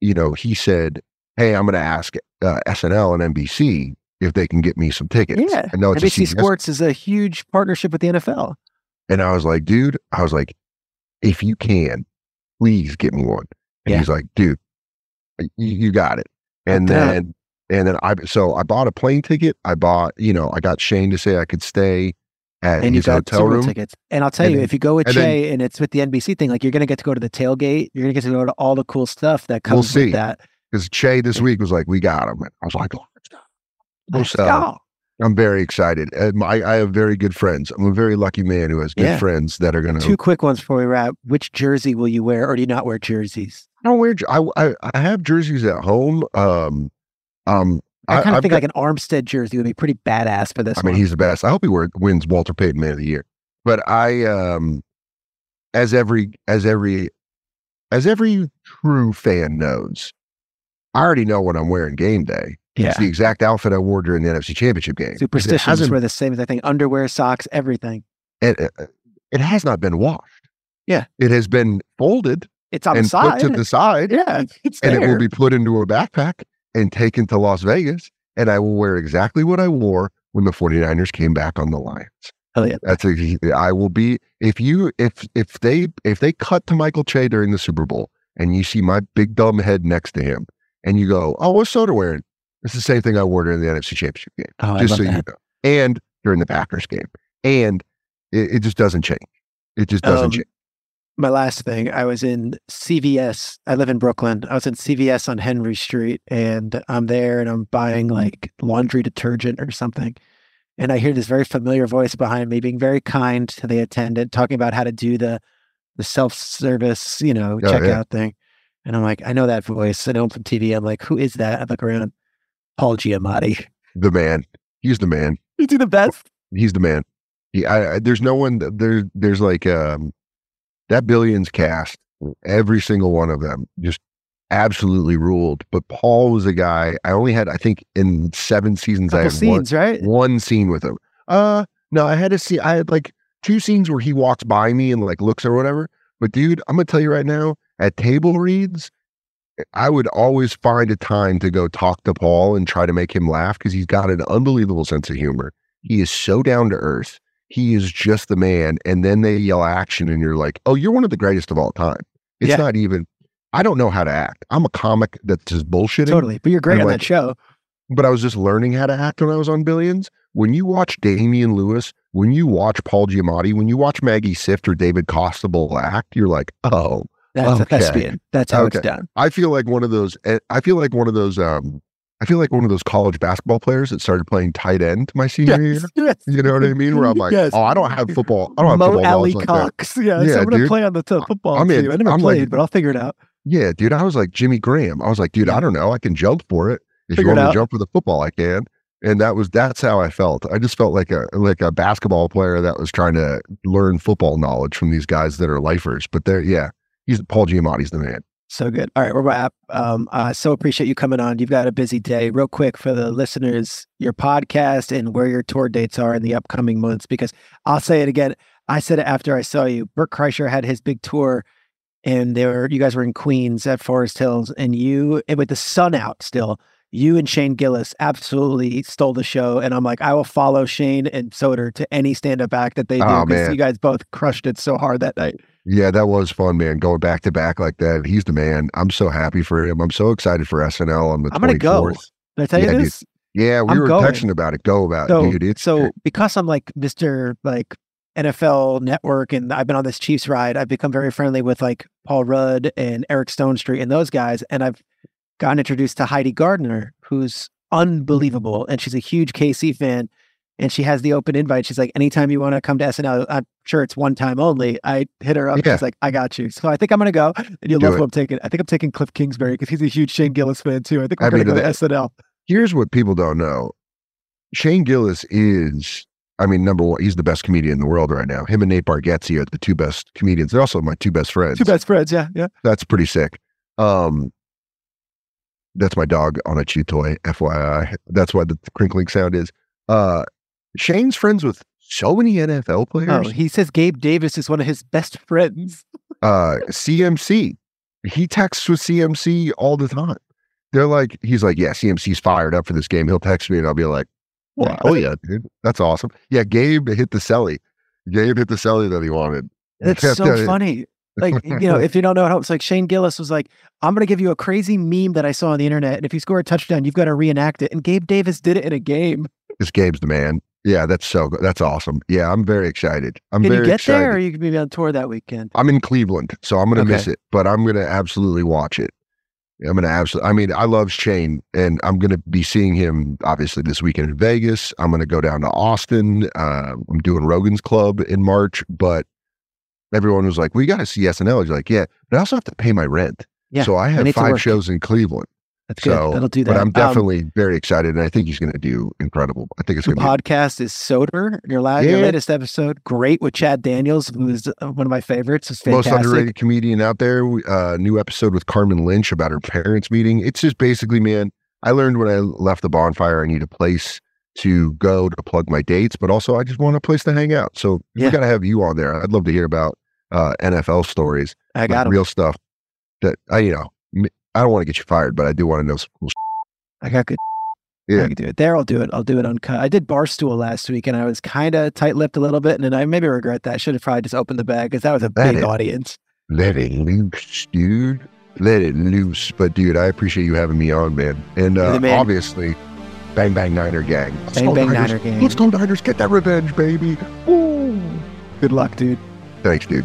G: you know, he said, Hey, I'm going to ask uh, SNL and NBC if they can get me some tickets.
D: Yeah.
G: I know it's
D: NBC Sports is a huge partnership with the NFL.
G: And I was like, dude, I was like, if you can, please get me one. And
D: Yeah.
G: he's like, dude, you, you got it. And then, and then I, so I bought a plane ticket. I bought, you know, I got Shane to say I could stay at
D: And you
G: his
D: got
G: hotel room.
D: tickets. And I'll tell
G: And
D: you,
G: then-
D: if you go with
G: and then-
D: Che and it's with the NBC thing, like you're going to get to go to the tailgate. You're going to get to go to all the cool stuff that comes We'll
G: see.
D: with that.
G: Because Che this week was like, we got him. And I was like, oh, let's So,
D: go.
G: I'm very excited. I, I have very good friends. I'm a very lucky man who has good
D: Yeah.
G: friends that are going to.
D: Two quick ones before we wrap. Which jersey will you wear, or do you not wear jerseys?
G: I don't wear. I, I I have jerseys at home. Um, um.
D: I, kind of think
G: got-
D: like an Armstead jersey would be pretty badass for this
G: I mean,
D: one.
G: he's the best. I hope he wins Walter Payton Man of the Year. But I, um, as every, as every, as every true fan knows, I already know what I'm wearing game day.
D: Yeah.
G: It's the exact outfit I wore during the NFC Championship game. It
D: Superstitions were the same as I think underwear, socks, everything.
G: it, it, it has not been washed.
D: Yeah.
G: It has been folded
D: It's on
G: and
D: the side.
G: put to the side,
D: yeah, it's
G: and
D: there.
G: it will be put into a backpack and taken to Las Vegas. And I will wear exactly what I wore when the 49ers came back on the Lions.
D: Hell yeah.
G: That's a, I will be if you if if they if they cut to Michael Che during the Super Bowl and you see my big dumb head next to him and you go, oh, what's Soder wearing? It's the same thing I wore during the NFC Championship game,
D: Oh,
G: just so you know, and during the Packers game, and it, it just doesn't change. It just doesn't
D: Um,
G: change.
D: my last thing, I was in CVS. I live in Brooklyn. I was in CVS on Henry Street and I'm there and I'm buying like laundry detergent or something. and I hear this very familiar voice behind me, being very kind to the attendant, talking about how to do the the self service, you know,
G: Oh,
D: checkout
G: yeah.
D: thing. And I'm like, I know that voice. I know him from TV. I'm like, who is that? I look around. Paul Giamatti.
G: The man. He's the man.
D: You do the best.
G: He's the man. He, I, I, there's no one that- there. There's like um, that Billions cast. Every single one of them just absolutely ruled. But Paul was a guy. I only had, I think, in seven seasons, I had one,
D: scenes, right?
G: one scene with him. Uh, no, I had a scene. I had like two scenes where he walks by me and like looks or whatever. But dude, I'm gonna tell you right now, at table reads, I would always find a time to go talk to Paul and try to make him laugh because he's got an unbelievable sense of humor. He is so down to earth. He is just the man. And then they yell action, and you're like, oh, you're one of the greatest of all time. It's
D: Yeah.
G: not even. I don't know how to act. I'm a comic that's just bullshitting
D: Totally. But you're great on
G: like-
D: that show.
G: but I was just learning how to act when I was on Billions. When you watch Damian Lewis, when you watch Paul Giamatti, when you watch Maggie Siff or David Costabile act, you're like, oh,
D: That's a
G: Okay.
D: thespian. That's how it's done.
G: I feel like one of those. eh, I feel like one of those. Um, I feel like one of those college basketball players that started playing tight end my senior year.
D: yes.
G: You know what I mean? Where I'm like,
D: Yes.
G: oh, I don't have football. I don't have
D: Mo
G: football
D: Alley
G: like that.
D: Cox. Yeah,
G: Yeah,
D: so I'm gonna play on the t- football
G: I'm in-
D: team. I never
G: I'm like-
D: played, but I'll figure it out.
G: Yeah, dude. I was like Jimmy Graham. I was like, dude, I don't know. I can jump for it. If
D: Figure
G: you want to jump for the football, I can. And that was that's how I felt. I just felt like a like a basketball player that was trying to learn football knowledge from these guys that are lifers. But they're yeah, he's Paul Giamatti's the man.
D: So good. All right, we're wrap. Um, I so appreciate you coming on. You've got a busy day. Real quick for the listeners, your podcast and where your tour dates are in the upcoming months. Because I'll say it again. I said it after I saw you. Bert Kreischer had his big tour, and there you guys were in Queens at Forest Hills, and you and with the sun out still. You and Shane Gillis absolutely stole the show, and I'm like, I will follow Shane and Soder to any stand-up act that they do
G: Oh,
D: because
G: man.
D: you guys both crushed it so hard that night.
G: Yeah, that was fun, man. Going back to back like that. He's the man. I'm so happy for him. I'm so excited for SNL on the
D: I'm gonna go.
G: 24th.
D: Did I tell you
G: Yeah, dude. Yeah, we
D: I'm
G: were
D: going.
G: texting about it. Go about
D: so,
G: it, dude. It's
D: so because I'm like Mr. like NFL network and I've been on this Chiefs ride, I've become very friendly with like Paul Rudd and Eric Stonestreet and those guys. And I've gotten introduced to Heidi Gardner, who's unbelievable. And she's a huge KC fan. And she has the open invite. She's like, anytime you want to come to SNL, I'm sure it's one time only. I hit her up.
G: Yeah.
D: She's like, I got you. So I think I'm going to go. And you'll
G: Do
D: love
G: it.
D: who I'm taking. I think I'm taking Kliff Kingsbury because he's a huge Shane Gillis fan too. I think we're
G: I
D: going to
G: mean,
D: go to
G: that-
D: SNL.
G: here's what people don't know. Shane Gillis is, I mean, number one, he's the best comedian in the world right now. Him and Nate Bargatze are the two best comedians. They're also my two best friends.
D: Two best friends. Yeah. Yeah.
G: That's pretty sick. Um, that's my dog on a chew toy, FYI. That's why the crinkling sound is. Uh, Shane's friends with so many NFL players.
D: Oh, he says Gabe Davis is one of his best friends.
G: uh CMC. He texts with CMC all the time. They're like, he's like, yeah, CMC's fired up for this game. He'll text me and I'll be like,
D: Wow.
G: oh yeah, dude, that's awesome. Yeah, Gabe hit the celly. Gabe hit the celly that he wanted.
D: It's
G: Yeah,
D: so funny. Like, you know, if you don't know how it's like Shane Gillis was like, I'm going to give you a crazy meme that I saw on the internet. And if you score a touchdown, you've got to reenact it. And Gabe Davis did it in a game.
G: This Gabe's the man. Yeah, that's so good. That's awesome. Yeah, I'm very excited. I'm
D: Can
G: very
D: you get
G: excited.
D: there or you can be on tour that weekend?
G: I'm in Cleveland, so I'm gonna miss it, but I'm gonna absolutely watch it. I'm gonna absolutely. I mean, I love Shane, and I'm gonna be seeing him obviously this weekend in Vegas. I'm gonna go down to Austin. Uh, I'm doing Rogan's Club in March, but everyone was like, "We got to see SNL." He's like, "Yeah, but I also have to pay my rent."
D: Yeah,
G: so I
D: I
G: have
D: to
G: five shows in Cleveland.
D: That's good.
G: So,
D: That'll do that.
G: but I'm
D: Um,
G: definitely very excited, and I think he's gonna do incredible. I think it's gonna be
D: podcast is Soder. Your, la- your latest episode, great with Chad Daniels, who is uh, one of my favorites. It's
G: most
D: fantastic.
G: underrated comedian out there. Uh, new episode with Carmen Lynch about her parents' meeting. It's just basically, man. I learned when I left the bonfire, I need a place to go to plug my dates, but also I just want a place to hang out. So
D: Yeah.
G: we got to have you on there. I'd love to hear about uh, NFL stories,
D: I got him.
G: real stuff. That I, you know, I don't want to get you fired, but I do want to know some cool.
D: I got good.
G: Yeah.
D: I can do it. There, I'll do it. I'll do it uncut. I did Barstool last week and I was kind of tight lipped a little bit. And then I maybe regret that. I Should have probably just opened the bag because that was a
G: That
D: big audience.
G: Let it loose, dude. Let it loose. But dude, I appreciate you having me on, man. And uh,
D: man.
G: obviously, Bang Bang Niner Gang. Let's
D: Bang
G: go
D: Bang
G: Niners.
D: Niner Gang.
G: Let's go Niners. Get that revenge, baby. Woo.
D: Good luck, dude.
G: Thanks, dude.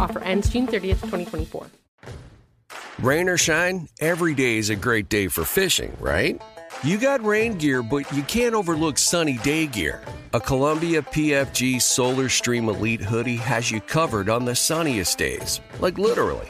A: Offer ends June 30th, 2024.
F: Rain or shine, every day is a great day for fishing, right? You got rain gear, but you can't overlook sunny day gear. A Columbia PFG Solar Stream Elite hoodie has you covered on the sunniest days. Like literally.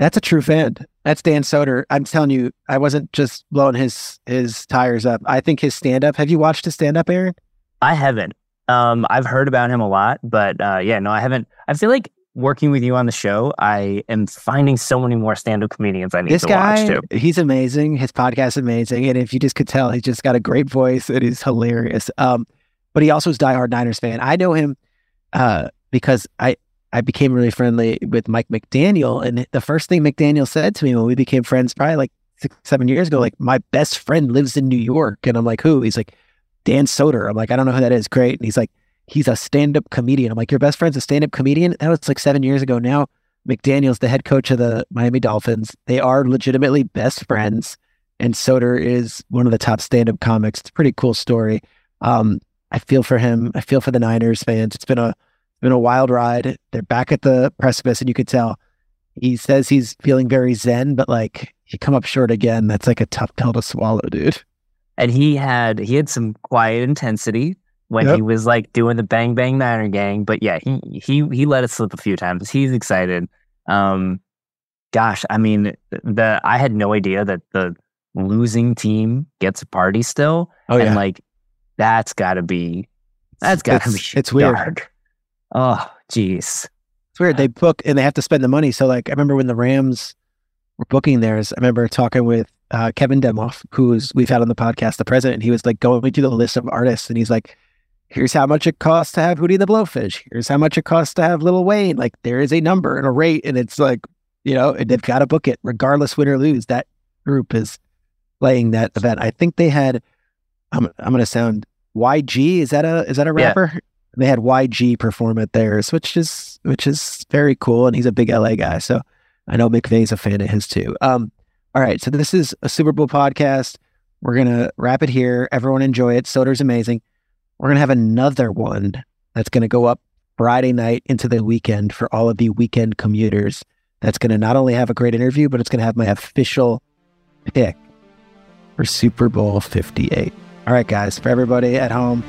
D: That's a true fan. That's Dan Soder. I'm telling you, I wasn't just blowing his his tires up. I think his stand up. Have you watched his stand up, Aaron?
E: I haven't. Um, I've heard about him a lot, but uh, yeah, no, I haven't. I feel like working with you on the show, I am finding so many more stand up comedians I need
D: This
E: to
D: guy,
E: watch too.
D: he's amazing. His podcast is amazing, and if you just could tell, he's just got a great voice. It is hilarious. Um, but he also is a diehard Niners fan. I know him uh, because I I became really friendly with Mike McDaniel, and the first thing McDaniel said to me when we became friends, probably like six seven years ago, like my best friend lives in New York, and I'm like, who? He's like Dan Soder. I'm like, I don't know who that is. Great, and he's like, he's a stand up comedian. I'm like, your best friend's a stand up comedian. That was like seven years ago. Now McDaniel's the head coach of the Miami Dolphins. They are legitimately best friends, and Soder is one of the top stand up comics. It's a pretty cool story. Um, I feel for him. I feel for the Niners fans. It's been a been a wild ride. They're back at the precipice, and you could tell. He says he's feeling very zen, but like you come up short again. That's like a tough pill to swallow, dude.
E: And he had he had some quiet intensity when
D: Yep.
E: he was like doing the Bang Bang Niner Gang, but yeah, he he he let it slip a few times. He's excited. Um, gosh, I mean, the I had no idea that the losing team gets a party still.
D: Oh
E: and like that's got to be that's got to be
D: It's- it's weird.
E: Oh, jeez.
D: It's weird. They book and they have to spend the money. So like I remember when the Rams were booking theirs, I remember talking with uh, Kevin Demoff, who's we've had on the podcast, the president. And he was like going through the list of artists and he's like, here's how much it costs to have Hootie the Blowfish. Here's how much it costs to have Lil Wayne. Like there is a number and a rate, and it's like, you know, and they've got to book it regardless win or lose. That group is playing that event. I think they had I'm I'm gonna sound YG. Is that a is that a
E: Yeah.
D: They had YG perform at theirs, which is which is very cool, and he's a big LA guy. So I know McVay's a fan of his too. Um, all right, so this is a Super Bowl podcast. We're gonna wrap it here. Everyone enjoy it. Soder's amazing. We're gonna have another one that's gonna go up Friday night into the weekend for all of the weekend commuters. That's gonna not only have a great interview, but it's gonna have my official pick for Super Bowl 58. All right, guys, for everybody at home,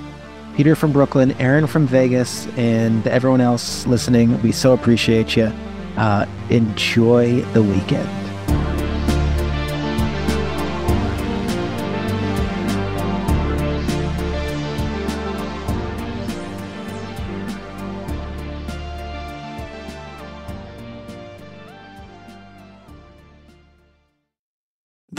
D: Peter from Brooklyn, Aaron from Vegas, and everyone else listening, we so appreciate you. Uh, enjoy the weekend.